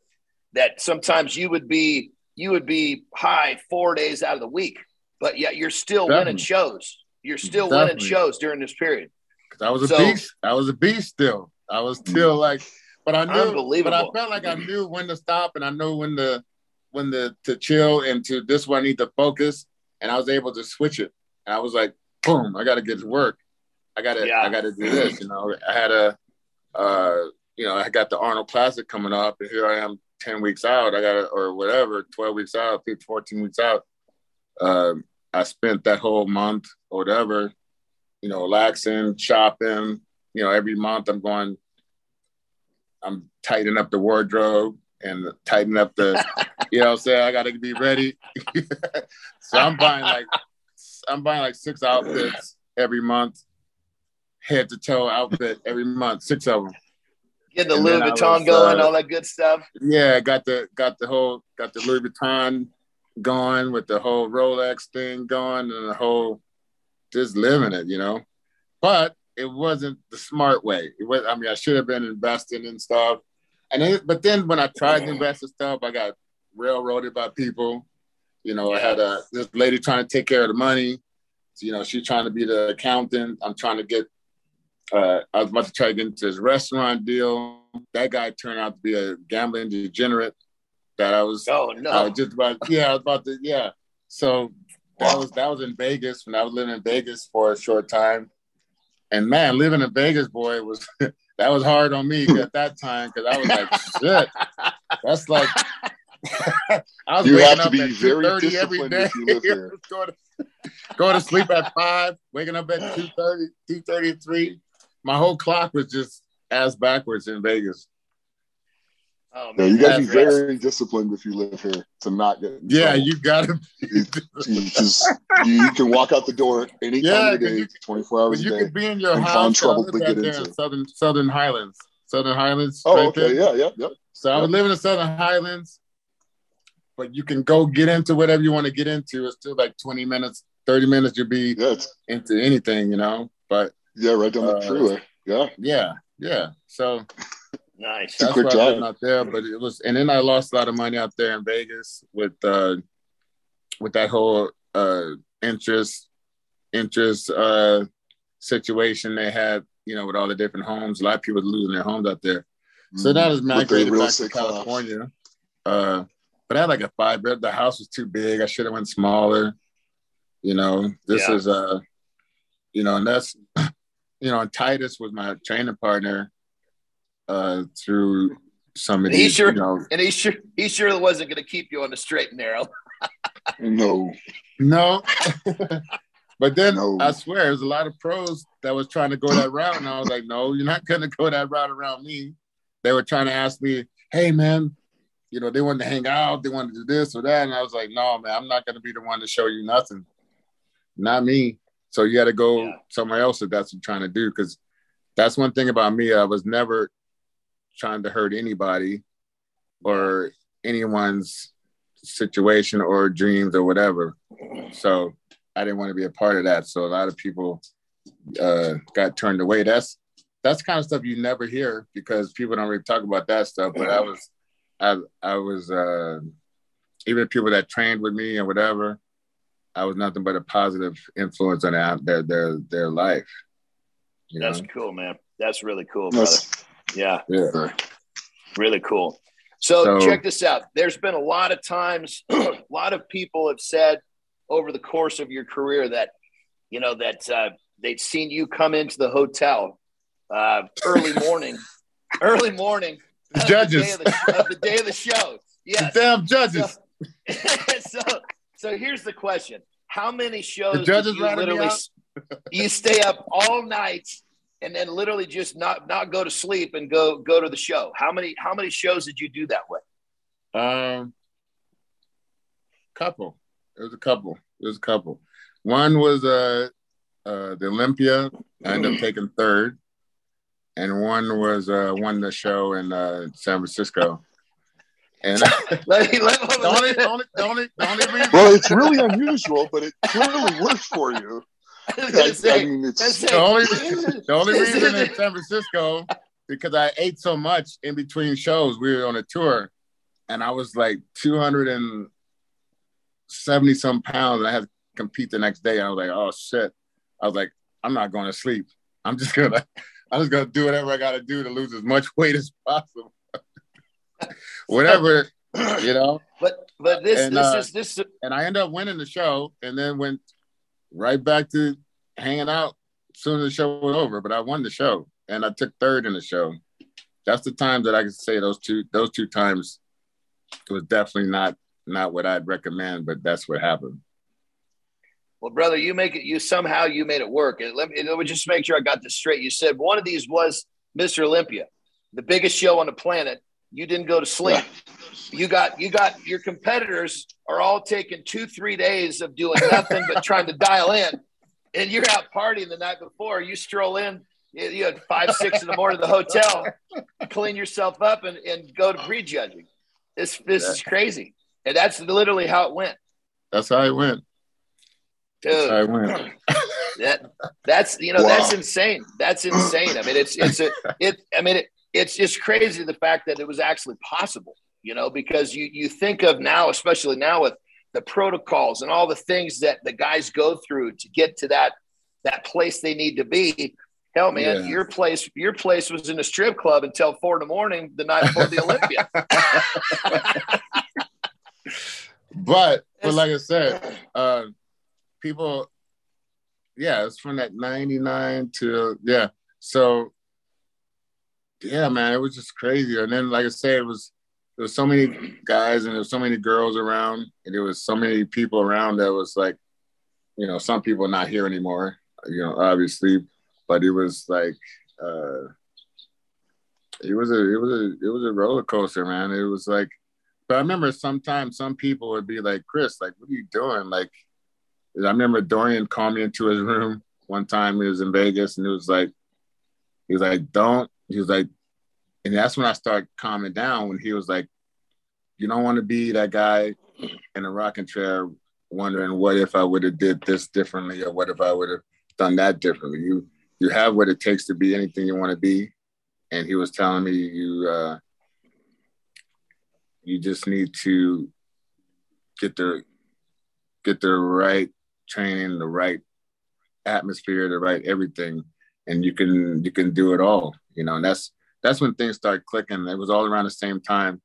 that sometimes you would be you would be high four days out of the week, but yet you're still winning shows. You're still winning shows during this period. Cause I was a So- beast. I was a beast still. I was still like, but I knew, but I felt like I knew when to stop and I knew when to, when to, to chill and to this one I need to focus. And I was able to switch it. And I was like, boom, I got to get to work. I got to, Yeah. I got to do this. You know, I had a, uh, you know, I got the Arnold Classic coming up and here I am 10 weeks out. I got or whatever, 12 weeks out, 15, 14 weeks out. Um, I spent that whole month or whatever, you know, relaxing, shopping. You know, every month I'm going, I'm tightening up the wardrobe and tightening up the, you know, I'm saying I got to be ready. so I'm buying like, I'm buying like six outfits every month, head to toe outfit every month, six of them. Get the And Louis Vuitton was, going, uh, all that good stuff. Yeah, got the got the whole got the Louis Vuitton going with the whole Rolex thing going and the whole just living it, you know. But it wasn't the smart way. It was. I mean, I should have been investing in stuff. And then, but then when I tried to invest in stuff, I got railroaded by people. You know, I had a this lady trying to take care of the money. So, you know, she's trying to be the accountant. I'm trying to get. Uh, I was about to try to get into this restaurant deal. That guy turned out to be a gambling degenerate. That I was, Oh no! I was just about. Yeah, I was about to. Yeah. So that was that was in Vegas when I was living in Vegas for a short time. And man, living in Vegas, boy, was that was hard on me at that time because I was like, shit, that's like I was You waking have to up be at very 2:30 every disciplined day. if you live here. going, to, going to sleep at five, waking up at 2:30, 2:33. My whole clock was just ass backwards in Vegas. Oh, Yeah, man, you gotta be that's rest. very disciplined if you live here to not get. In Yeah, trouble. you gotta be. You just you, you can walk out the door any time of the 'cause day, you- twenty four hours you a day. could be in your house. find trouble to get there in into. Southern Southern Highlands. Southern Highlands. Oh, right okay, there. yeah, yeah, yeah. So I was living in Southern Highlands, but you can go get into whatever you want to get into. It's still like 20 minutes, 30 minutes, you'll be Yeah, into anything, you know. But yeah, right down the Uh, freeway. Yeah, yeah, yeah. So Nice. It's a that's quick why I drive. lived out there. But it was, and then I lost a lot of money out there in Vegas with uh with that whole uh interest interest uh situation they had, you know, with all the different homes. A lot of people losing their homes out there. So that is With the migrated real back to. California. Uh, but I had like a five bed. The house was too big. I should have went smaller. You know, this Yeah. is uh, you know, and that's you know, and Titus was my training partner uh through some of He these, sure- you know, And he sure he sure wasn't going to keep you on the straight and narrow. no, no. but then No. I swear there's a lot of pros that was trying to go that route, and I was like, no, you're not gonna go that route around me. They were trying to ask me, hey man, you know, they wanted to hang out, they wanted to do this or that, and I was like, no, man, I'm not gonna be the one to show you nothing, not me. So you got to go Yeah. somewhere else if that's what you're trying to do, because that's one thing about me. I was never trying to hurt anybody or anyone's situation or dreams or whatever. So I didn't want to be a part of that. So a lot of people uh, got turned away. That's that's kind of stuff you never hear because people don't really talk about that stuff. But I was, I I was uh, even people that trained with me and whatever. I was nothing but a positive influence on their their their life. That's know? cool, man. That's really cool, brother. Yeah. Yeah. Really cool. So, so check this out. There's been a lot of times, a lot of people have said over the course of your career that, you know, that uh, they'd seen you come into the hotel uh, early morning, early morning. Judges. The, of, the, of the, day of the show. Yes. The damn judges. So, so, so here's the question. How many shows the judges you literally you stay up all night and then literally just not not go to sleep and go go to the show. How many how many shows did you do that way? Um, couple. It was a couple. It was a couple. One was uh, uh the Olympia. I ended up taking third, and one was uh won the show in uh, San Francisco. And let me, let me, the only, the only, the only, the only reason. Well, it's really unusual, but it clearly worked for you. I, I mean, it's the only, the only reason in San Francisco because I ate so much in between shows. We were on a tour, and I was like 270 some pounds, and I had to compete the next day. I was like, oh shit. I was like, I'm not going to sleep. I'm just gonna, I'm just gonna do whatever I got to do to lose as much weight as possible. Whatever, you know. But but this and, this uh, is this. And I ended up winning the show, and then went right back to hanging out as soon as the show was over. But I won the show and I took third in the show. That's the time that I can say those two those two times it was definitely not not what I'd recommend, but that's what happened. Well, brother, you make it. You somehow you made it work. And let me, let me just make sure I got this straight. You said one of these was Mr. Olympia, the biggest show on the planet. You didn't go to sleep. You got you got your competitors are all taking two three days of doing nothing but trying to dial in, and you're out partying the night before. You stroll in, you had five six in the morning at the hotel, clean yourself up, and, and go to prejudging. This this is crazy, and that's literally how it went. That's how it went. Dude, that's how it went. that that's you know wow. that's insane. That's insane. I mean, it's it's a it. I mean, it, it's just crazy the fact that it was actually possible, you know, because you you think of now, especially now with the protocols and all the things that the guys go through to get to that that place they need to be. Hell, man, yeah. your place your place was in a strip club until four in the morning the night before the Olympia. but but like I said, uh, people, yeah, it's from that ninety nine to yeah. So yeah, man, it was just crazy. And then, like I said, it was there was so many guys and there was so many girls around, and there was so many people around that was like, you know, some people not here anymore, you know, obviously, but it was like, uh, it was a, it was a, it was a roller coaster, man. It was like, but I remember sometimes some people would be like, Chris, like, what are you doing? Like, I remember Dorian called me into his room one time. He was in Vegas, and he was like, he was like, don't he was like, and that's when I started calming down when he was like, you don't want to be that guy in a rocking chair wondering what if I would have did this differently or what if I would have done that differently. You you have what it takes to be anything you want to be. And he was telling me you uh, you just need to get the get the right training, the right atmosphere, the right everything, and you can you can do it all you know, and that's that's when things started clicking. It was all around the same time.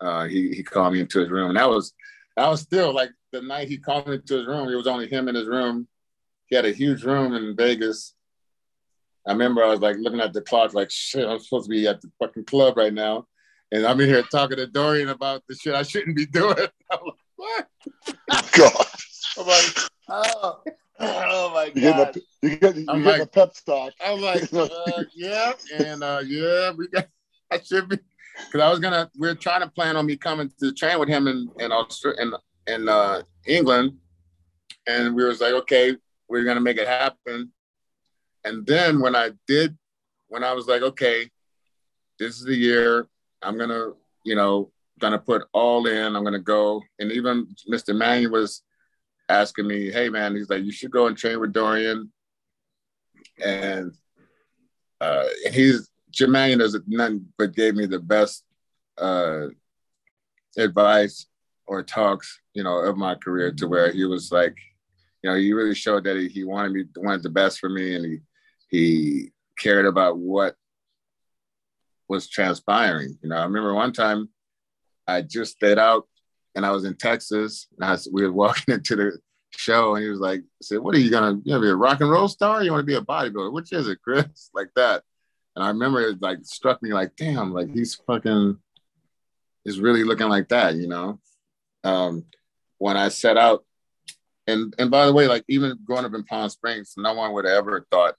Uh, he he called me into his room, and that was that was still like the night he called me into his room. It was only him in his room. He had a huge room in Vegas. I remember I was like looking at the clock, like shit, I'm supposed to be at the fucking club right now, and I'm in here talking to Dorian about the shit I shouldn't be doing. I'm like, what? God. I'm like, oh. Oh my god! You get, you get a pep talk. I'm like, uh, yeah, and uh, yeah, we got. I should be because I was gonna. We are trying to plan on me coming to train with him in in Australia in in uh, England, and we was like, okay, we're gonna make it happen. And then when I did, when I was like, okay, this is the year I'm gonna, you know, gonna put all in. I'm gonna go. And even Mr. Manning was asking me, hey man, he's like, you should go and train with Dorian. And uh, he's Jermaine does nothing but gave me the best uh, advice or talks, you know, of my career to where he was like, you know, he really showed that he, he wanted me wanted the best for me and he he cared about what was transpiring. You know, I remember one time I just stayed out and I was in Texas and I was, we were walking into the show and he was like, I said, what are you gonna, you gonna be a rock and roll star? you want to be a bodybuilder? Which is it, Chris? like that. And I remember it like struck me like, damn, like he's fucking is really looking like that, you know? Um, when I set out, and and by the way, like even growing up in Palm Springs, no one would have ever thought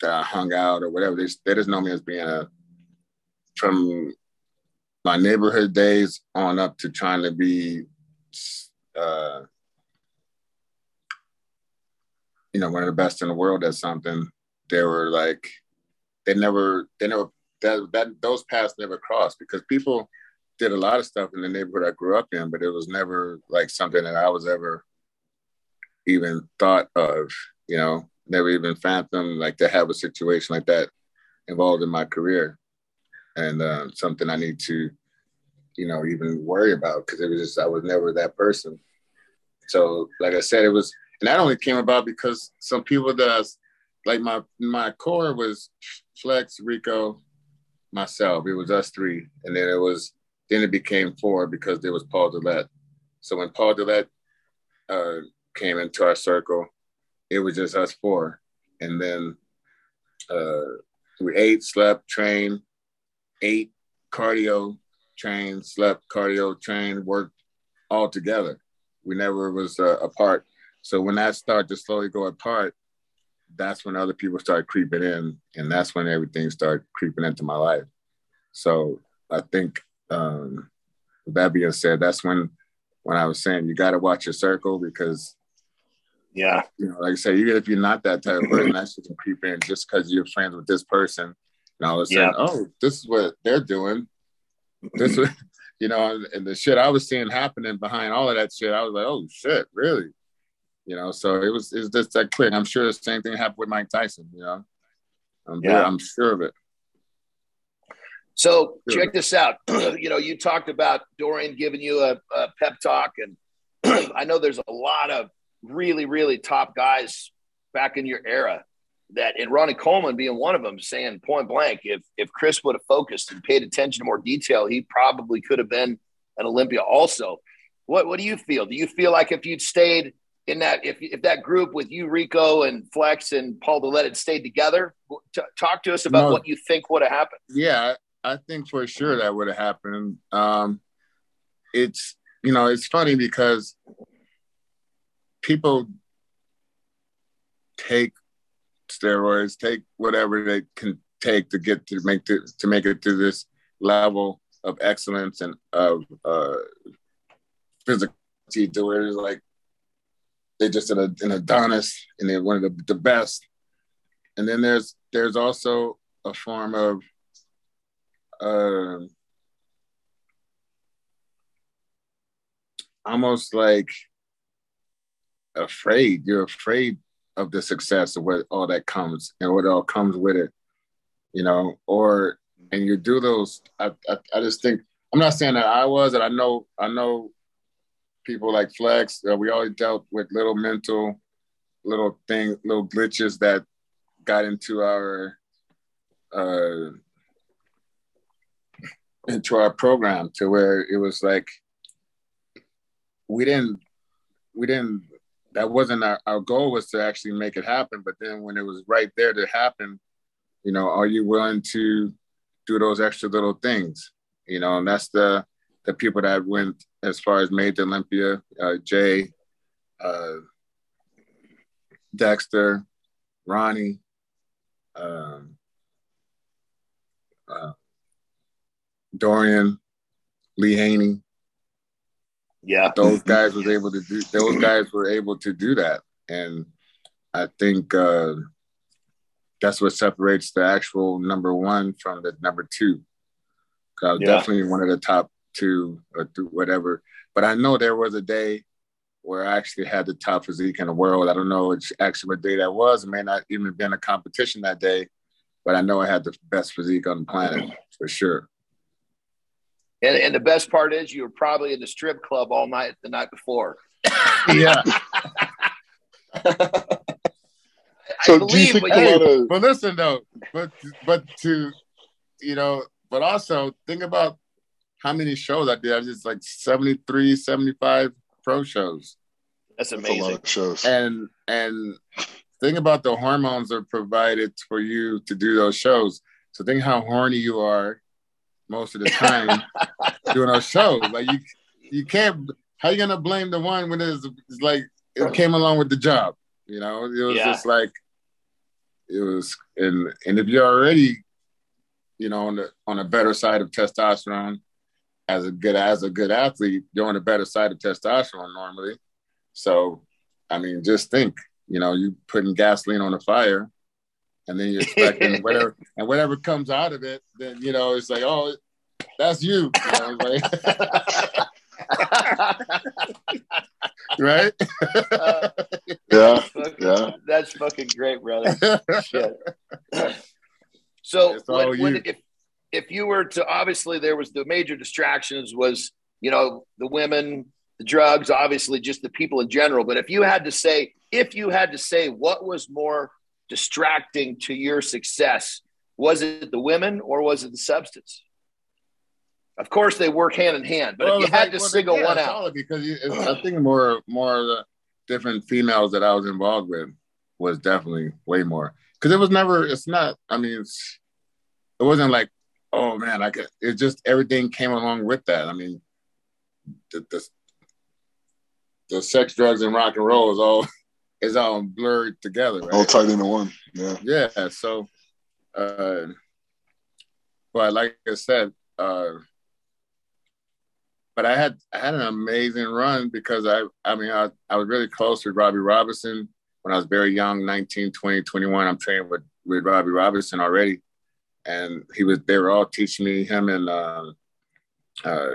that I hung out or whatever. They, they just know me as being a from my neighborhood days on up to trying to be uh, you know, one of the best in the world at something. They were like, they never, they never, that, that those paths never crossed because people did a lot of stuff in the neighborhood I grew up in, but it was never like something that I was ever even thought of, you know, never even fathomed like to have a situation like that involved in my career and uh, something I need to, you know, even worry about because it was just, I was never that person. So, like I said, it was, and that only came about because some people that I, like my my core was Flex, Rico, myself. It was us three, and then it was then it became four because there was Paul Dillett. So when Paul Dillett uh, came into our circle, it was just us four, and then uh, we ate, slept, trained, ate, cardio, trained, slept, cardio, trained, worked all together. We never was uh, apart. So when that started to slowly go apart, that's when other people started creeping in, and that's when everything started creeping into my life. So I think um, that being said, that's when when I was saying you got to watch your circle because yeah, you know, like I said, even if you're not that type of person, that's just creep in just because you're friends with this person, and all of a sudden, yeah. oh, this is what they're doing. This, mm-hmm. you know, and the shit I was seeing happening behind all of that shit, I was like, oh shit, really? You know, so it was it's just that quick. I'm sure the same thing happened with Mike Tyson. You know, I'm yeah. I'm sure of it. So sure. check this out. you know, you talked about Dorian giving you a, a pep talk, and I know there's a lot of really, really top guys back in your era that, and Ronnie Coleman being one of them, saying point blank, if if Chris would have focused and paid attention to more detail, he probably could have been an Olympia. Also, what what do you feel? Do you feel like if you'd stayed in that if if that group with you, Rico and Flex and Paul Dillett had stayed together, t- talk to us about no, what you think would have happened. Yeah, I think for sure that would have happened. Um, it's you know it's funny because people take steroids, take whatever they can take to get to make to, to make it to this level of excellence and of uh, physical to where it's like they just an, an Adonis and they're one of the, the best. And then there's there's also a form of uh, almost like afraid. You're afraid of the success of what all that comes and what all comes with it, you know. Or and you do those. I, I, I just think I'm not saying that I was, and I know I know people like Flex, uh, we always dealt with little mental, little thing, little glitches that got into our uh, into our program to where it was like we didn't we didn't that wasn't our, our goal was to actually make it happen but then when it was right there to happen you know are you willing to do those extra little things you know and that's the the people that went as far as made the Olympia, uh, Jay, uh, Dexter, Ronnie, um, uh, Dorian, Lee Haney. Yeah, those guys was able to do. Those guys were able to do that, and I think uh, that's what separates the actual number one from the number two. I was yeah. definitely one of the top two or whatever. But I know there was a day where I actually had the top physique in the world. I don't know which actually what day that was. It may not even been a competition that day, but I know I had the best physique on the planet for sure. And, and the best part is you were probably in the strip club all night the night before. yeah. so do you think hey, of- but listen though, but but to you know, but also think about how many shows I did. I just like 73, 75 pro shows. That's amazing. That's a lot of shows. And and think about the hormones that are provided for you to do those shows. So think how horny you are most of the time doing our shows. Like you you can't how you gonna blame the one when it's, it's like it came along with the job? You know, it was yeah. just like it was and and if you're already, you know, on the on a better side of testosterone as a good as a good athlete, you're on the better side of testosterone normally. So I mean, just think, you know, you putting gasoline on a fire and then you're expecting whatever and whatever comes out of it, then you know, it's like, oh, that's you. you know, like, right? Uh, yeah, fucking, yeah. That's fucking great, brother. Shit. So when, when, if if you were to obviously there was the major distractions was you know the women, the drugs, obviously just the people in general. But if you had to say if you had to say what was more distracting to your success, was it the women or was it the substance? Of course, they work hand in hand, but well, if you had like, to well, single one out, because you, I think more more of the different females that I was involved with was definitely way more because it was never. It's not. I mean, it's it wasn't like oh man, I could. It just everything came along with that. I mean, the the, the sex, drugs, and rock and roll is all is all blurred together, right? all tied into one. Yeah, yeah. So, uh, but like I said. Uh, but I had I had an amazing run because I I mean I, I was really close with Robbie Robinson when I was very young 19 20 21 I'm training with with Robbie Robinson already and he was they were all teaching me him and uh, uh,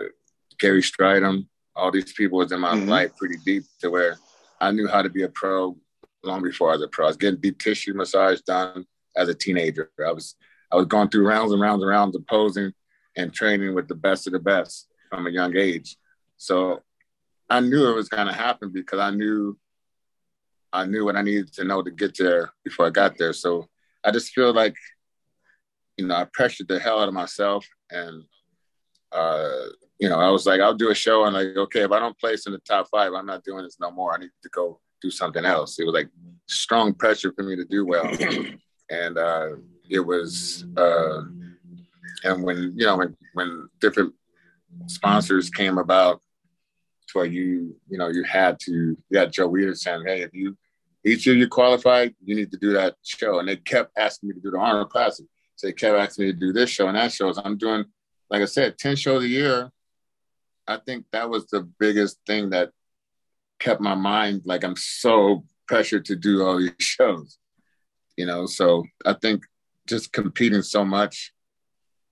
Gary Strydom all these people was in my mm-hmm. life pretty deep to where I knew how to be a pro long before I was a pro I was getting deep tissue massage done as a teenager I was I was going through rounds and rounds and rounds of posing and training with the best of the best from a young age. So I knew it was to happen because I knew I knew what I needed to know to get there before I got there. So I just feel like, you know, I pressured the hell out of myself, and uh, you know, I was like, I'll do a show, and like, okay, if I don't place in the top five, I'm not doing this no more. I need to go do something else. It was like strong pressure for me to do well, and uh, it was, uh, and when you know, when when different sponsors came about to where you, you know, you had to, you had Joe Weider saying, hey, if you, each year you qualified, you need to do that show. And they kept asking me to do the Arnold Classic. So they kept asking me to do this show and that show. So I'm doing, like I said, 10 shows a year. I think that was the biggest thing that kept my mind like I'm so pressured to do all these shows, you know. So I think just competing so much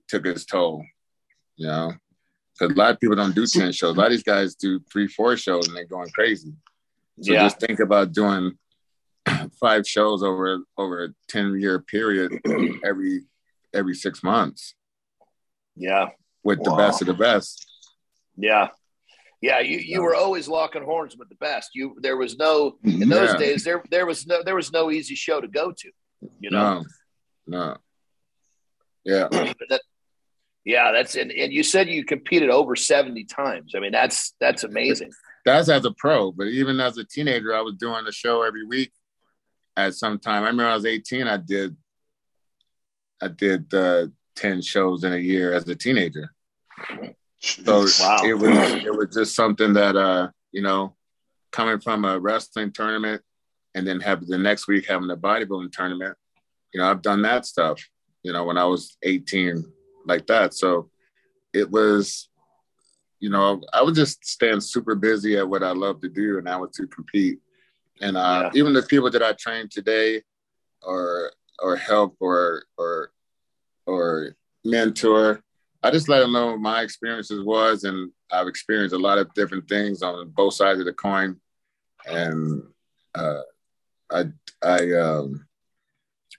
took its toll, you know because a lot of people don't do 10 shows. A lot of these guys do three, four shows and they're going crazy. So yeah. just think about doing five shows over over a 10 year period every every six months. Yeah. With wow. the best of the best. Yeah. Yeah, you, you were always locking horns with the best. You there was no in those yeah. days there there was no there was no easy show to go to. You know, no, no. yeah. that yeah, that's and, and you said you competed over 70 times. I mean, that's that's amazing. That's as a pro, but even as a teenager, I was doing the show every week at some time. I remember I was 18, I did I did uh, 10 shows in a year as a teenager. So wow. it was it was just something that uh, you know, coming from a wrestling tournament and then have the next week having a bodybuilding tournament, you know, I've done that stuff, you know, when I was 18 like that. So it was, you know, I was just staying super busy at what I love to do, and I was to compete. And uh, yeah. even the people that I train today, or or help or or or mentor, I just let them know what my experiences was, and I've experienced a lot of different things on both sides of the coin, and uh, I, I, um,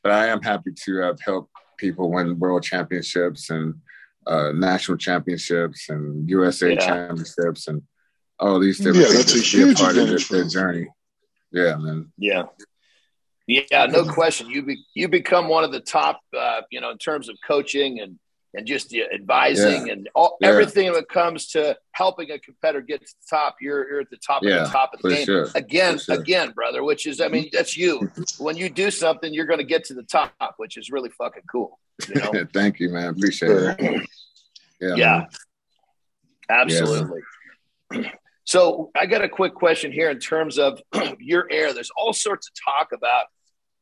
but I am happy to have helped people win world championships and uh, national championships and USA yeah. championships and all these different yeah, that's a huge part of their, their journey. Yeah, man. Yeah. Yeah, no question. You be, you become one of the top, uh, you know, in terms of coaching and and just advising yeah. and all, yeah. everything that comes to helping a competitor get to the top. You're, you're at the top yeah, of the top of the game sure. again, sure. again, brother. Which is, I mean, mm-hmm. that's you. when you do something, you're going to get to the top, which is really fucking cool. You know? Thank you, man. Appreciate it. Yeah, yeah, absolutely. so I got a quick question here in terms of your air. There's all sorts of talk about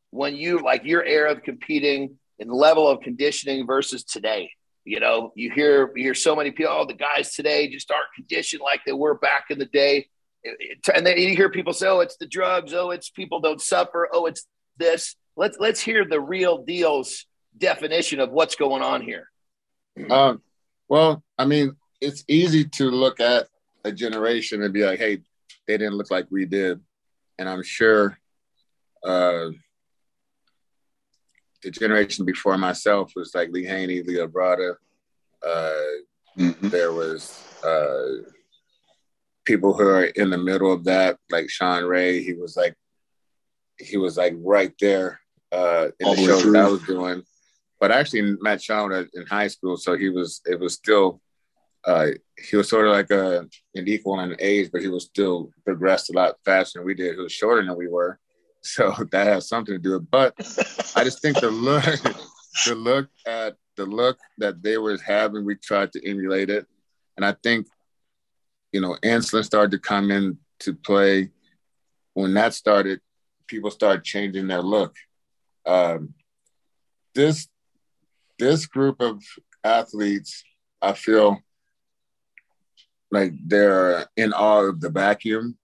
when you like your air of competing in level of conditioning versus today. You know, you hear you hear so many people. Oh, the guys today just aren't conditioned like they were back in the day. And then you hear people say, "Oh, it's the drugs. Oh, it's people don't suffer. Oh, it's this." Let's let's hear the real deal's definition of what's going on here. Um, well, I mean, it's easy to look at a generation and be like, "Hey, they didn't look like we did," and I'm sure uh, the generation before myself was like Lee Haney, Lee Labrada. Uh, mm-hmm. There was uh, people who are in the middle of that, like Shawn Ray. He was like, he was like right there uh, in All the, show that I was doing. But I actually met Shawn in high school, so he was. It was still. Uh, he was sort of like a, an equal in age, but he was still progressed a lot faster than we did. He was shorter than we were. So that has something to do with it. But I just think the look, the look at the look that they were having, we tried to emulate it. And I think, you know, insulin started to come in to play. When that started, people started changing their look. Um, this this group of athletes, I feel like they're in awe of the vacuum,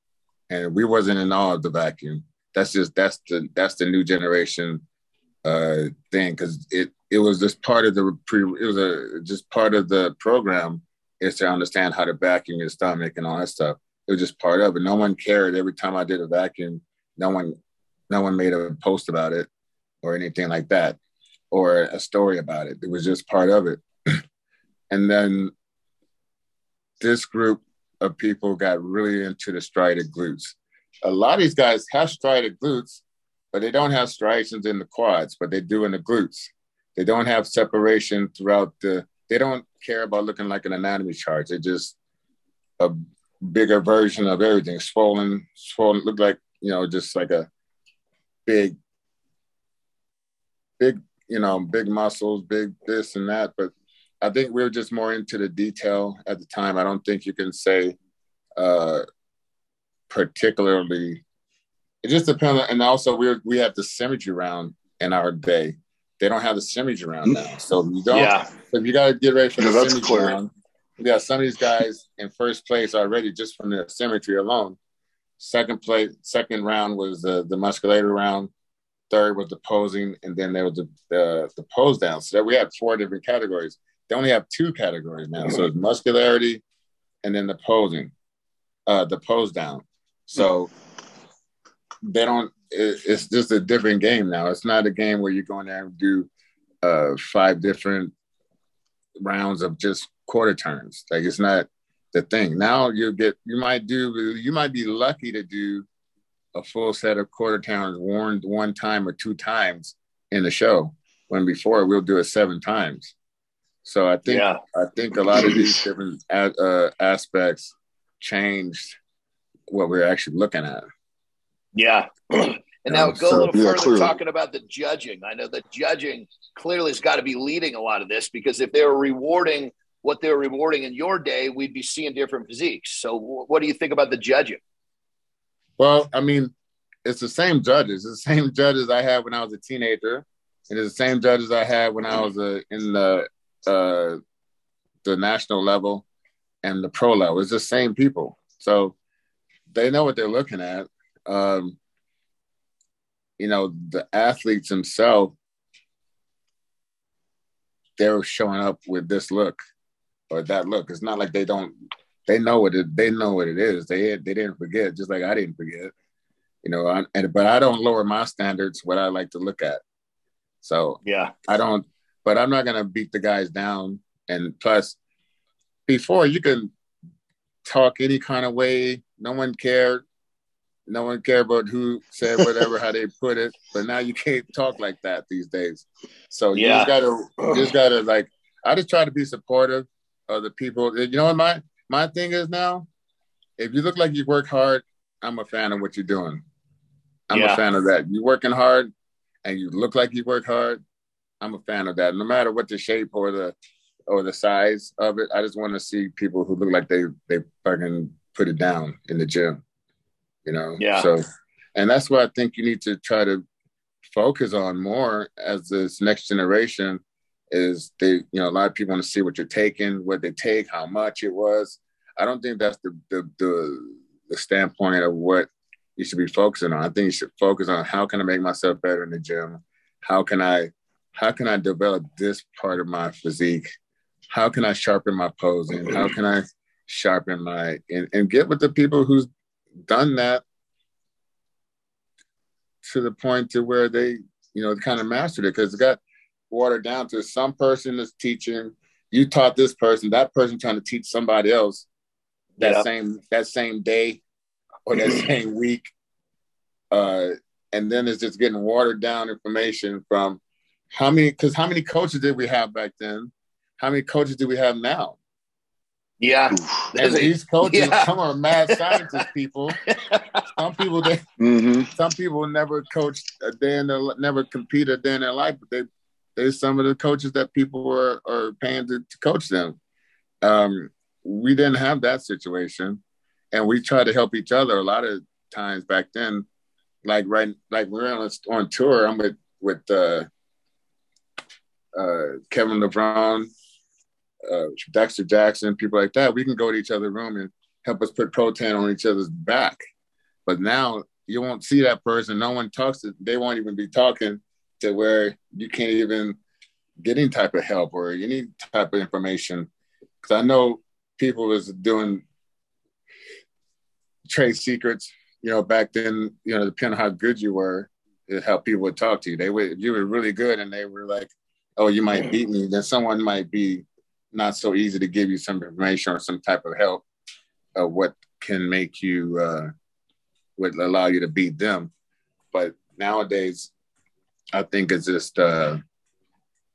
and we wasn't in awe of the vacuum that's just that's the that's the new generation uh thing because it it was just part of the pre it was a just part of the program is to understand how to vacuum your stomach and all that stuff. It was just part of it. No one cared. Every time i did a vacuum no one no one made a post about it or anything like that or a story about it. It was just part of it. And then this group of people got really into the striated glutes a lot of these guys have striated glutes, but they don't have striations in the quads, but they do in the glutes. They don't have separation throughout the, they don't care about looking like an anatomy chart. They're just a bigger version of everything, swollen, swollen, look like, you know, just like a big, big, you know, big muscles, big this and that. But I think we are just more into the detail at the time. I don't think you can say uh, particularly. It just depends, and also we we have the symmetry round in our day. They don't have the symmetry round now, so you don't. Yeah. So you got to get ready for yeah, the symmetry clear. round. We got some of these guys in first place already just from the symmetry alone. Second place, second round was the the musculator round. Third was the posing, and then there was the the, the pose down. So we have four different categories. They only have two categories now. So it's muscularity, and then the posing, uh, the pose down. So they don't. it's just a different game now. It's not a game where you're going there and do uh, five different rounds of just quarter turns. Like it's not the thing. Now you get you might do you might be lucky to do a full set of quarter turns worn one time or two times in the show. When before we'll do it seven times. So I think yeah. I think a lot of these different uh, aspects changed what we're actually looking at. Yeah. and now go so, a little further clearly. talking about the judging. I know the judging clearly has got to be leading a lot of this because if they were rewarding what they were rewarding in your day, we'd be seeing different physiques. So, what do you think about the judging? Well, I mean, it's the same judges. It's the same judges I had when I was a teenager, and it's the same judges I had when I was uh, in the uh, the national level and the pro level. It's the same people. So they know what they're looking at. Um, you know, the athletes themselves, they're showing up with this look. or that look. It's not like they don't. They know what it. They know what it is. They they didn't forget, just like I didn't forget. You know, I, and but I don't lower my standards. What I like to look at. So yeah, I don't. But I'm not gonna beat the guys down. And plus, before you can talk any kind of way, no one cared. No one cared about who said whatever, how they put it. But now you can't talk like that these days. So you Yeah. just gotta, you just gotta like. I just try to be supportive of the people. You know what my my thing is now? If you look like you work hard, I'm a fan of what you're doing. I'm Yeah. a fan of that. You're working hard, and you look like you work hard. I'm a fan of that. No matter what the shape or the or the size of it, I just want to see people who look like they they fucking put it down in the gym. You know. Yeah. So, and that's what I think you need to try to focus on more as this next generation is they you know a lot of people want to see what you're taking what they take how much it was i don't think that's the the the, the standpoint of what you should be focusing on i think you should focus on how can i make myself better in the gym how can i how can i develop this part of my physique how can i sharpen my posing how can i sharpen my and, and get with the people who's done that to the point to where they you know kind of mastered it because it got watered down to some person is teaching you taught this person that person trying to teach somebody else that Yeah. same that same day or that same week uh and then it's just getting watered down information from how many because how many coaches did we have back then how many coaches do we have now Yeah. And these coaches yeah. some are mad scientist people some people they Mhm. some people never coached a day in their never compete a day in their life, but they there's some of the coaches that people are are paying to, to coach them. Um, we didn't have that situation, and we tried to help each other a lot of times back then. Like right, like we're on on tour. I'm with with uh, uh, Kevin Levrone, uh, Dexter Jackson, people like that. We can go to each other's room and help us put protein on each other's back. But now you won't see that person. No one talks to. They won't even be talking to where you can't even get any type of help or any type of information. Because I know people was doing trade secrets. You know, back then, you know, depending on how good you were, is how people would talk to you. They would, if you were really good, and they were like, "Oh, you might beat me," then someone might be not so easy to give you some information or some type of help of what can make you uh, would allow you to beat them. But nowadays, I think it's just uh,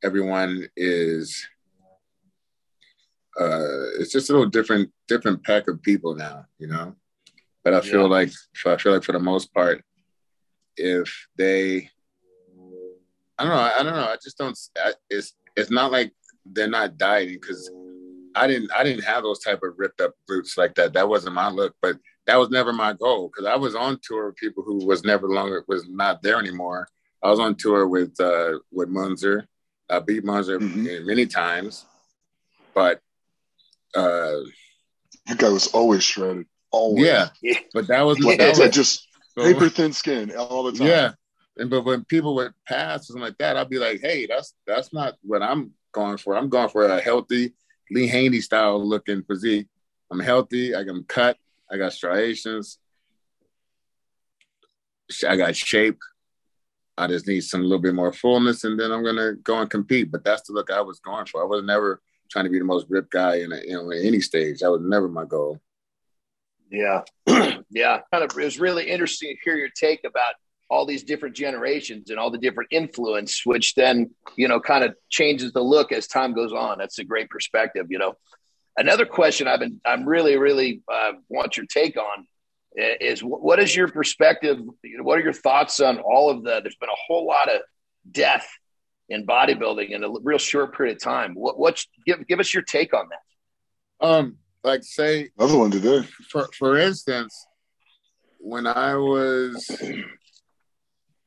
everyone is uh, it's just a little different different pack of people now, you know. But I feel Yeah. like I feel like for the most part, if they, I don't know, I don't know, I just don't. I- It's it's not like they're not dieting because I didn't I didn't have those type of ripped up glutes like that. That wasn't my look, but that was never my goal because I was on tour with people who was never longer was not there anymore. I was on tour with uh with Munzer. I beat Munzer Mhm. many times, but uh That guy was always shredded. Always. yeah, but that was that was like just paper thin skin all the time. yeah. And but when people would pass or something like that, I'd be like, hey, that's that's not what I'm going for. I'm going for a healthy Lee Haney style looking physique. I'm healthy. I can cut. I got striations. I got shape. I just need some little bit more fullness, and then I'm gonna go and compete. But that's the look I was going for. I was never trying to be the most ripped guy in a, in any stage. That was never my goal. Yeah. yeah. Kind of, it was really interesting to hear your take about all these different generations and all the different influence, which then, you know, kind of changes the look as time goes on. That's a great perspective, you know. Another question I've been, I'm really, really uh, want your take on is what is your perspective? What are your thoughts on all of the, there's been a whole lot of death in bodybuilding in a real short period of time. What, what's, give, give us your take on that. Um, like say Another one today. for for instance, when I was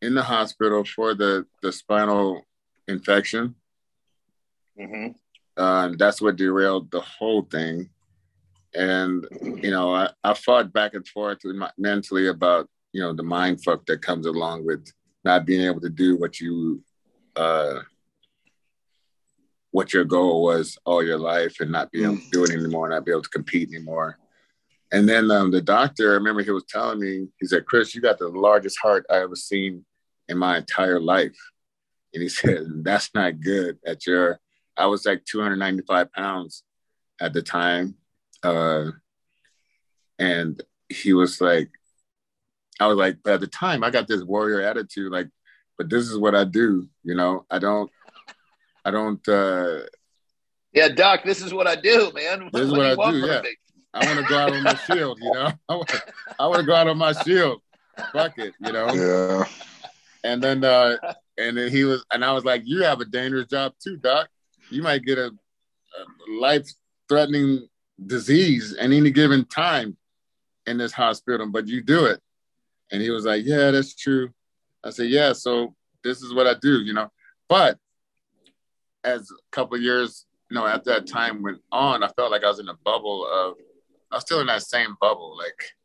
in the hospital for the the spinal infection, hmm uh, that's what derailed the whole thing. And you know, I, I fought back and forth my, mentally about you know the mind fuck that comes along with not being able to do what you uh, what your goal was all your life and not be able to do it anymore, not be able to compete anymore. And then um, the doctor, I remember he was telling me, he said, Chris, you got the largest heart I ever seen in my entire life. And he said, that's not good at your, I was like 295 pounds at the time. Uh, and he was like, I was like, at the time, I got this warrior attitude, like, but this is what I do, you know. I don't, I don't. uh Yeah, Doc, this is what I do, man. This is what, what I do. Yeah, me? I want to go out on my shield, you know. I want, I want to go out on my shield. Fuck it, you know. Yeah. And then, uh and then he was, and I was like, "You have a dangerous job too, Doc. You might get a, a life-threatening disease at any given time in this hospital, but you do it." And he was like, "Yeah, that's true." I said, "Yeah, so this is what I do, you know." But as a couple years, you know, at that time went on, I felt like I was in a bubble of, I was still in that same bubble. Like,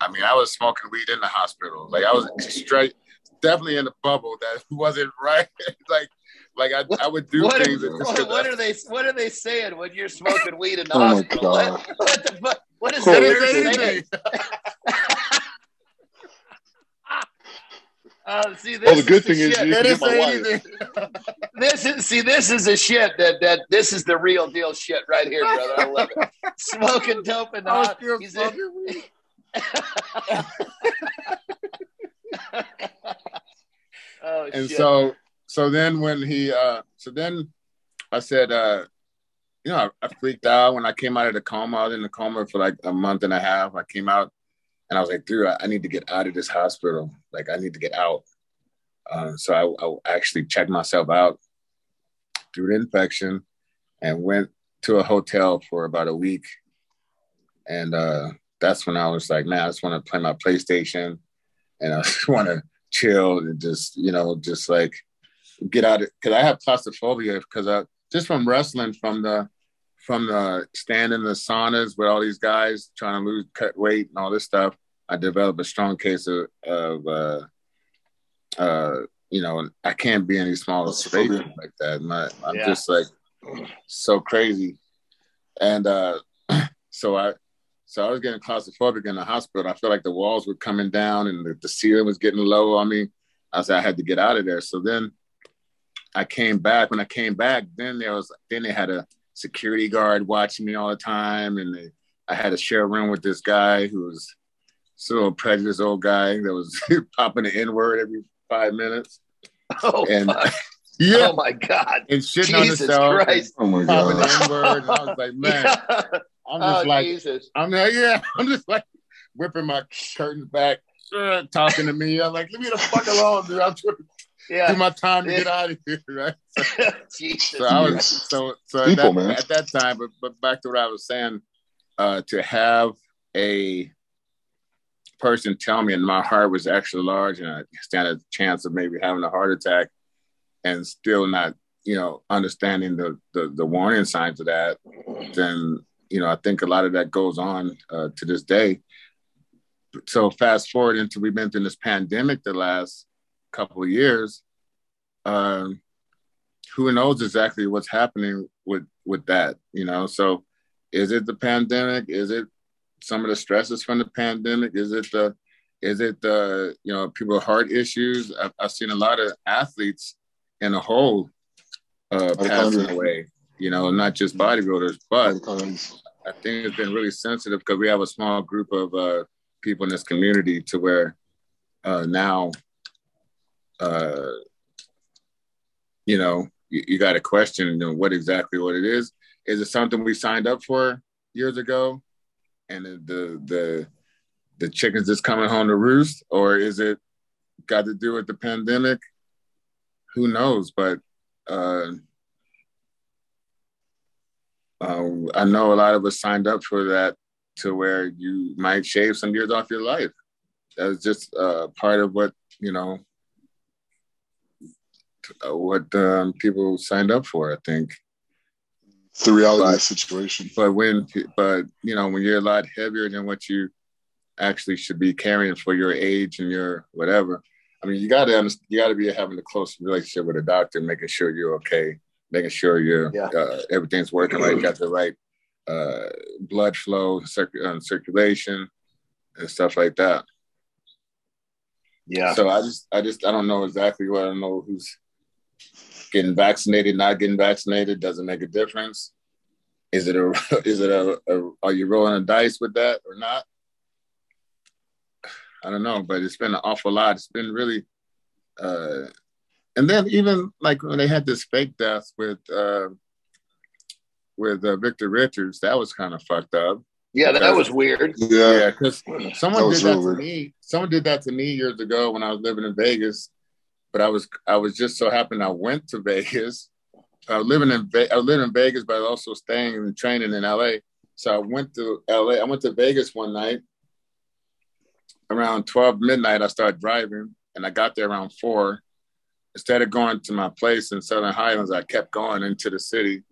I mean, I was smoking weed in the hospital. Like, I was straight, definitely in a bubble that wasn't right. like, like I, I would do what things. Are, what, what, are they? What are they saying when you're smoking weed in the oh hospital? What, what, the, what is that saying? Uh, see, this oh, the good thing is, you get my wife. this is see, this is a shit that that this is the real deal shit right here, brother. I love it. Smoking dope in the hot. He's in, oh, and shit. so so then when he uh so then I said uh you know I, I freaked out when I came out of the coma. I was in the coma for like a month and a half. I came out and I was like, dude, I, I need to get out of this hospital. Like, I need to get out. Uh, so I, I, actually checked myself out through the infection and went to a hotel for about a week. And uh, that's when I was like, man, I just want to play my PlayStation and I just want to chill and just, you know, just like get out of because I have claustrophobia because I just from wrestling from the from the stand in the saunas with all these guys trying to lose cut weight and all this stuff, I developed a strong case of, of uh, uh, you know, I can't be any smaller space like that. My, I'm yeah. just like so crazy, and uh, so I, so I was getting claustrophobic in the hospital. I felt like the walls were coming down and the, the ceiling was getting low on me. I said I had to get out of there. So then I came back. When I came back, then there was then they had a security guard watching me all the time, and they, I had to share a room with this guy who was still a prejudiced old guy that was popping the N word every five minutes. Oh, and yeah, oh my god, and shitting Jesus on himself. Christ. oh my god, popping the N word. I was like, man, yeah. I'm just oh, like, Jesus. I'm like, yeah, I'm just like whipping my curtains back, uh, talking to me. I'm like, leave me the fuck alone, dude. I'm trying yeah. do my time to get out of here, right? So, Jesus. So I was so so People, at, that, at that time, but but back to what I was saying, uh, to have a person tell me, and my heart was extra large, and I stand a chance of maybe having a heart attack, and still not, you know, understanding the the, the warning signs of that, then you know, I think a lot of that goes on uh, to this day. So fast forward into we've been through this pandemic the last couple of years, um, who knows exactly what's happening with with that? You know, so is it the pandemic? Is it some of the stresses from the pandemic? Is it the is it the you know people with heart issues? I've, I've seen a lot of athletes in a whole uh, passing away. You know, not just bodybuilders, but I think it's been really sensitive because we have a small group of uh, people in this community to where uh, now uh, you know, you, you got to question you know, what exactly what it is. Is it something we signed up for years ago, and the the the chickens just coming home to roost, or is it got to do with the pandemic? Who knows? But uh, uh, I know a lot of us signed up for that to where you might shave some years off your life. That's just uh, part of what you know uh, what um, people signed up for. I think it's the reality but, of the situation. But when, but you know, when you're a lot heavier than what you actually should be carrying for your age and your whatever. I mean, you got to you got to be having a close relationship with a doctor, making sure you're okay, making sure your Yeah. uh, everything's working right, got the right uh, blood flow, circ- uh, circulation, and stuff like that. Yeah. So I just, I just, I don't know exactly what I don't know who's getting vaccinated, not getting vaccinated. Doesn't make a difference. Is it a, is it a, a are you rolling a dice with that or not? I don't know, but it's been an awful lot. It's been really, uh, and then even like when they had this fake death with uh, with uh, Victor Richards, that was kind of fucked up. Yeah, that was weird. Yeah. Yeah, because someone That did that real to me. Someone did that to me years ago when I was living in Vegas. But I was I was just so happened I went to Vegas. I was living in Ve- I was living in Vegas, but I was also staying and training in LA. So I went to LA. I went to Vegas one night around 12 midnight. I started driving and I got there around four. Instead of going to my place in Southern Highlands, I kept going into the city.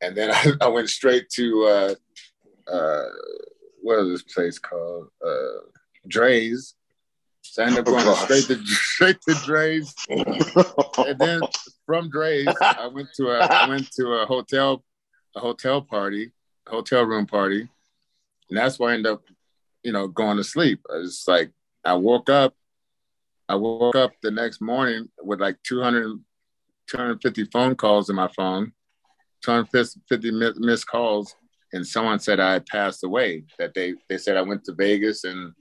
And then I, I went straight to uh, uh, what is this place called? Uh, Drai's. So I ended up Oh, going gosh. straight to straight to Drai's, and then from Drai's, I went to a I went to a hotel a hotel party, a hotel room party, and that's why I ended up, you know, going to sleep. I was like, I woke up, I woke up the next morning with like 200, 250 phone calls in my phone, 250 missed calls, and someone said I had passed away. That they they said I went to Vegas and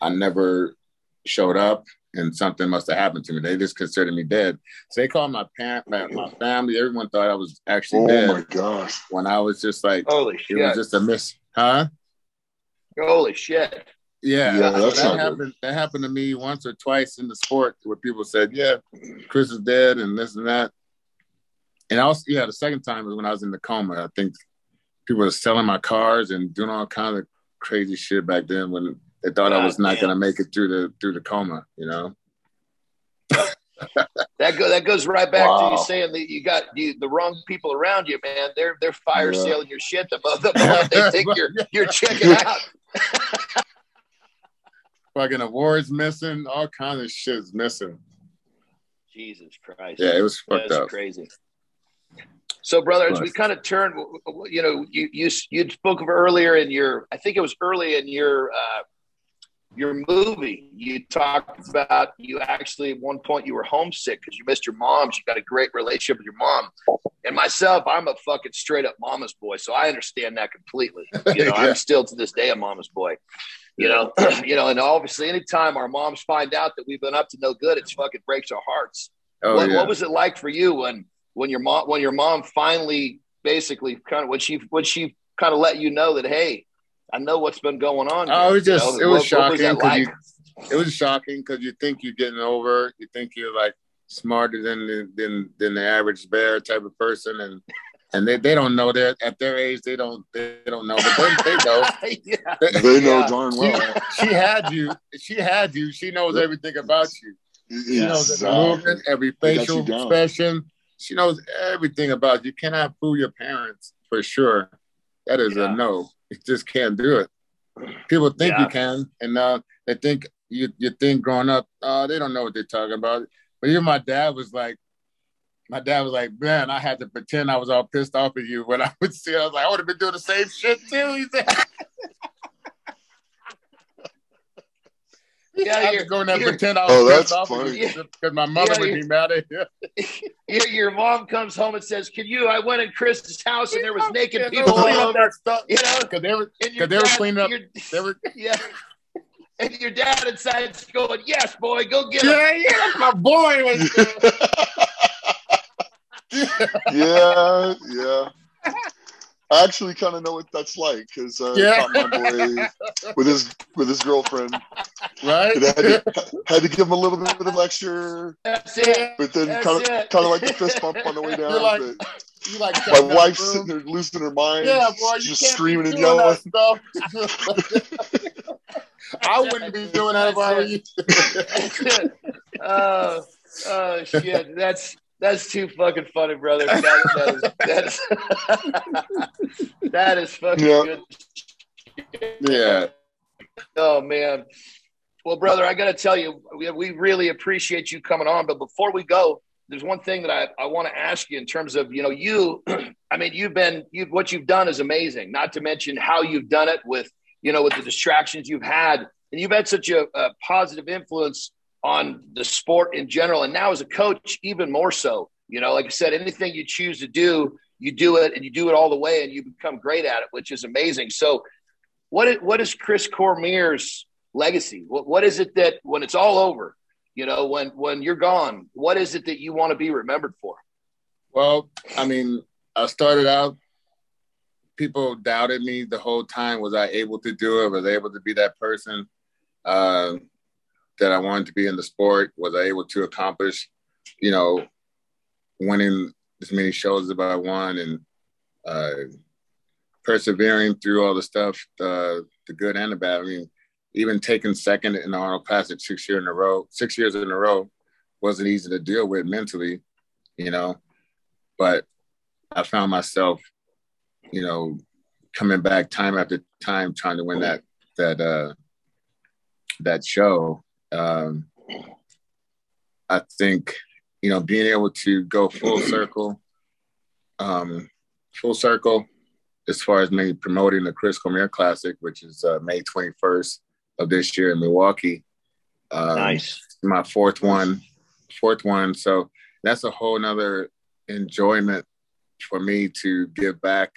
I never showed up, and something must have happened to me. They just considered me dead. So they called my parent, my, my family. Everyone thought I was actually Oh dead Oh my gosh. when I was just like Holy shit! it was just a miss, huh? Holy shit. Yeah, Yeah, that's that not good. happened. That happened to me once or twice in the sport, where people said, "Yeah, Chris is dead," and this and that. And also, yeah, the second time was when I was in the coma. I think people were selling my cars and doing all kinds of crazy shit back then when they thought I was God not damn. going to make it through the through the coma. You know? That go that goes right back to you saying that you got you the wrong people around you, man. They're they're fire Yeah. sailing your shit the, mo- the moment they think you're you're checking out. Fucking awards missing, all kinds of shit's missing. Jesus Christ. Yeah, it was fucked That's up. crazy. So, brother, as we kind of turn, you know, you you you spoke of earlier in your, I think it was early in your uh, your movie. You talked about you actually at one point you were homesick because you missed your mom. You got a great relationship with your mom, and myself, I'm a fucking straight up mama's boy, so I understand that completely. You know, Yeah. I'm still to this day a mama's boy. You know, you know, and obviously, anytime our moms find out that we've been up to no good, it fucking breaks our hearts Oh what, yeah. what was it like for you when when your mom when your mom finally basically kind of when she when she kind of let you know that hey I know what's been going on. Oh, it was just you know? it was What- shocking what was like? you it was shocking because you think you're getting over, you think you're like smarter than the, than than the average bear type of person, and and they, they don't know that at their age they don't they don't know, but they, they know. yeah. They know Yeah. darn well. she had you. She had you. She knows everything about you. She knows every Exactly. movement, every facial expression. She knows everything about you. You cannot fool your parents for sure. That is Yeah. a no. You just can't do it. People think Yeah. you can, and now they think you you think growing up, oh, they don't know what they're talking about. But even my dad was like, my dad was like, man, I had to pretend I was all pissed off at you when I would see. I was like, I would have been doing the same shit too. He said. Yeah, I had to you're- go in there and you're- pretend I was Oh, pissed that's off funny. because my mother Yeah, would be mad at you. Your, your mom comes home and says, "Can you?" I went in Chris's house and there was naked Yeah, people oh, all over. that stuff. You know, Because they were, and your 'Cause they were cleaning up- your- they were, yeah. And your dad inside going, "Yes, boy, go get him." yeah, yeah, my boy. Yeah, yeah. I actually kind of know what that's like because uh, Yeah. caught my boy with his with his girlfriend. right? And I had to, had to give him a little bit of lecture, That's it. but then kind of kind of like the fist bump on the way down. You're like, but you like my wife's the sitting there losing her mind, Yeah, boy, just screaming and yelling. stuff. I wouldn't be doing that if I were you. oh, oh shit! That's that's too fucking funny, brother. That, that is, that's, that is fucking Yeah. good. Yeah. Oh man. Well, brother, I got to tell you, we, we really appreciate you coming on. But before we go, there's one thing that I, I want to ask you in terms of you know you I mean you've been you what you've done is amazing. Not to mention how you've done it with you know with the distractions you've had, and you've had such a, a positive influence on the sport in general, and now as a coach even more so. You know, like I said, anything you choose to do, you do it, and you do it all the way, and you become great at it, which is amazing. So, what is, what is Chris Cormier's legacy? What, what is it that when it's all over, you know, when when you're gone, what is it that you want to be remembered for? Well, I mean, I started out. People doubted me the whole time. Was I able to do it? Was I able to be that person uh, that I wanted to be in the sport? Was I able to accomplish, you know, winning as many shows as I won and uh, persevering through all the stuff, the the good and the bad. I mean, even taking second in the Arnold Classic six years in a row, six years in a row, wasn't easy to deal with mentally, you know. But I found myself, you know, coming back time after time trying to win that that uh that show. Um I think, you know, being able to go full circle, um, full circle as far as maybe promoting the Chris Cormier Classic, which is uh, May 21st, of this year in Milwaukee. Um, nice. My fourth one, fourth one. So that's a whole nother enjoyment for me to give back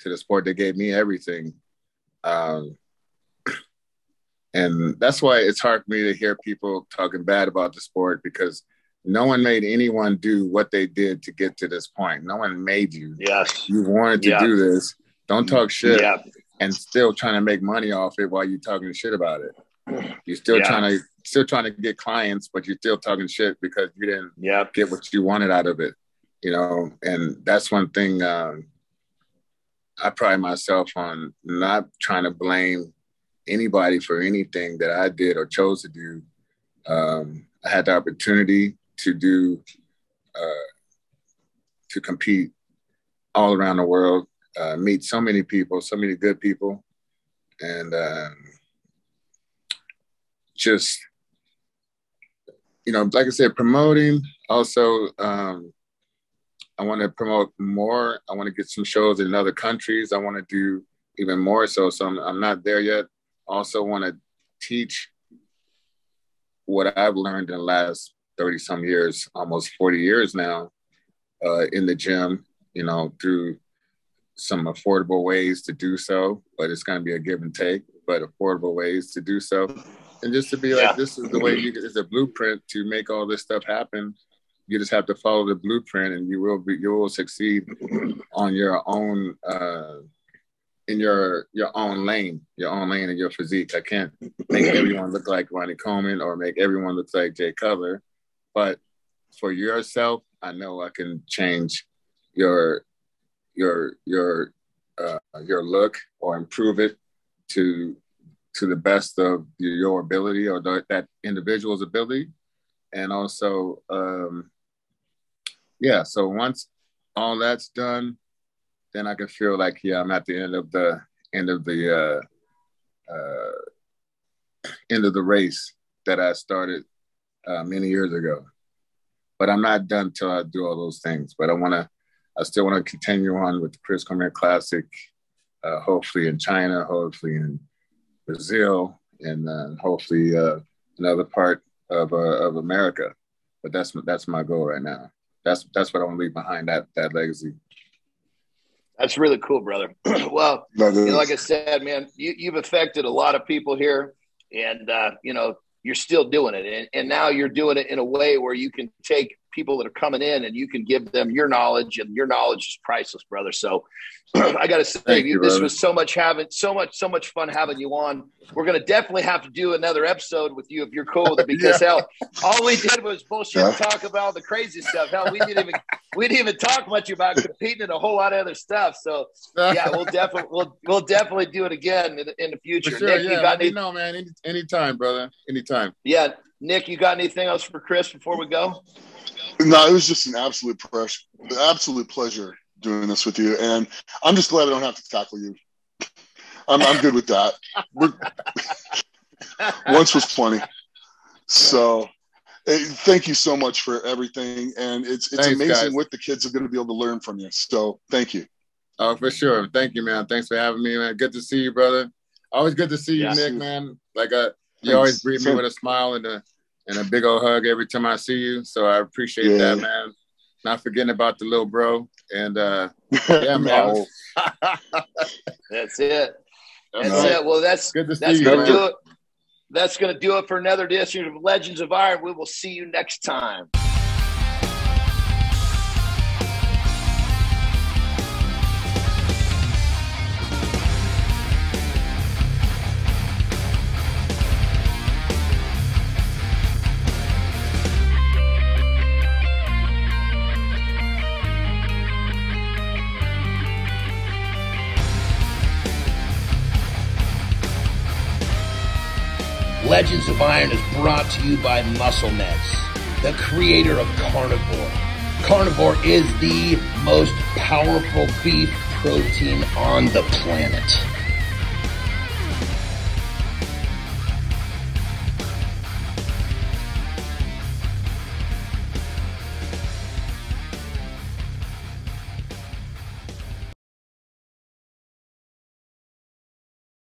to the sport that gave me everything. Um, and that's why it's hard for me to hear people talking bad about the sport because no one made anyone do what they did to get to this point. No one made you. Yes. You wanted to yeah. do this. Don't talk shit. Yeah and still trying to make money off it while you're talking shit about it. You're still yeah. trying to still trying to get clients, but you're still talking shit because you didn't yep. get what you wanted out of it. You know, and that's one thing um, I pride myself on not trying to blame anybody for anything that I did or chose to do. Um, I had the opportunity to do uh, to compete all around the world uh, meet so many people, so many good people, and um, just you know, like I said, promoting. Also, um, I want to promote more. I want to get some shows in other countries. I want to do even more. So, so I'm, I'm not there yet. Also, want to teach what I've learned in the last 30 some years, almost 40 years now, uh, in the gym, you know, through some affordable ways to do so, but it's going to be a give and take, but affordable ways to do so. And just to be like, yeah. this is the way you it's a blueprint to make all this stuff happen. You just have to follow the blueprint and you will be, you will succeed on your own, uh, in your, your own lane, your own lane and your physique. I can't make everyone look like Ronnie Coleman or make everyone look like Jay Cutler, but for yourself, I know I can change your your your uh, your look or improve it to to the best of your ability or the, that individual's ability and also um, yeah so once all that's done then i can feel like yeah i'm at the end of the end of the uh, uh, end of the race that i started uh, many years ago but i'm not done till i do all those things but i want to I still want to continue on with the Chris Cormier Classic, uh, hopefully in China, hopefully in Brazil, and uh, hopefully uh, another part of, uh, of America. But that's that's my goal right now. That's that's what I want to leave behind that that legacy. That's really cool, brother. well, you know, like I said, man, you, you've affected a lot of people here, and uh, you know you're still doing it, and, and now you're doing it in a way where you can take people that are coming in and you can give them your knowledge and your knowledge is priceless brother so i gotta say you, this brother. was so much having so much so much fun having you on we're gonna definitely have to do another episode with you if you're cool with it because yeah. hell all we did was bullshit yeah. talk about the crazy stuff hell we didn't even we didn't even talk much about competing and a whole lot of other stuff so yeah we'll definitely we'll we'll definitely do it again in, in the future sure, Nick, yeah, you got any- know man any, anytime brother anytime yeah Nick, you got anything else for Chris before we go? No, it was just an absolute pressure, absolute pleasure doing this with you, and I'm just glad I don't have to tackle you. I'm I'm good with that. Once was plenty. So, Hey, thank you so much for everything, and it's it's Thanks, amazing guys. what the kids are going to be able to learn from you. So thank you. Oh, for sure. Thank you, man. Thanks for having me, man. Good to see you, brother. Always good to see you, Yeah. Nick, man. Like uh, you Thanks. always greet me with a smile and a and a big old hug every time I see you. So I appreciate Yeah. that, man. Not forgetting about the little bro. And uh yeah, man. No. That's it. That's That's it. Well, that's Good to see that's you, gonna man. do it. That's gonna do it for another edition of Legends of Iron. We will see you next time. Of Iron is brought to you by MuscleMeds, the creator of Carnivor. Carnivor is the most powerful beef protein on the planet.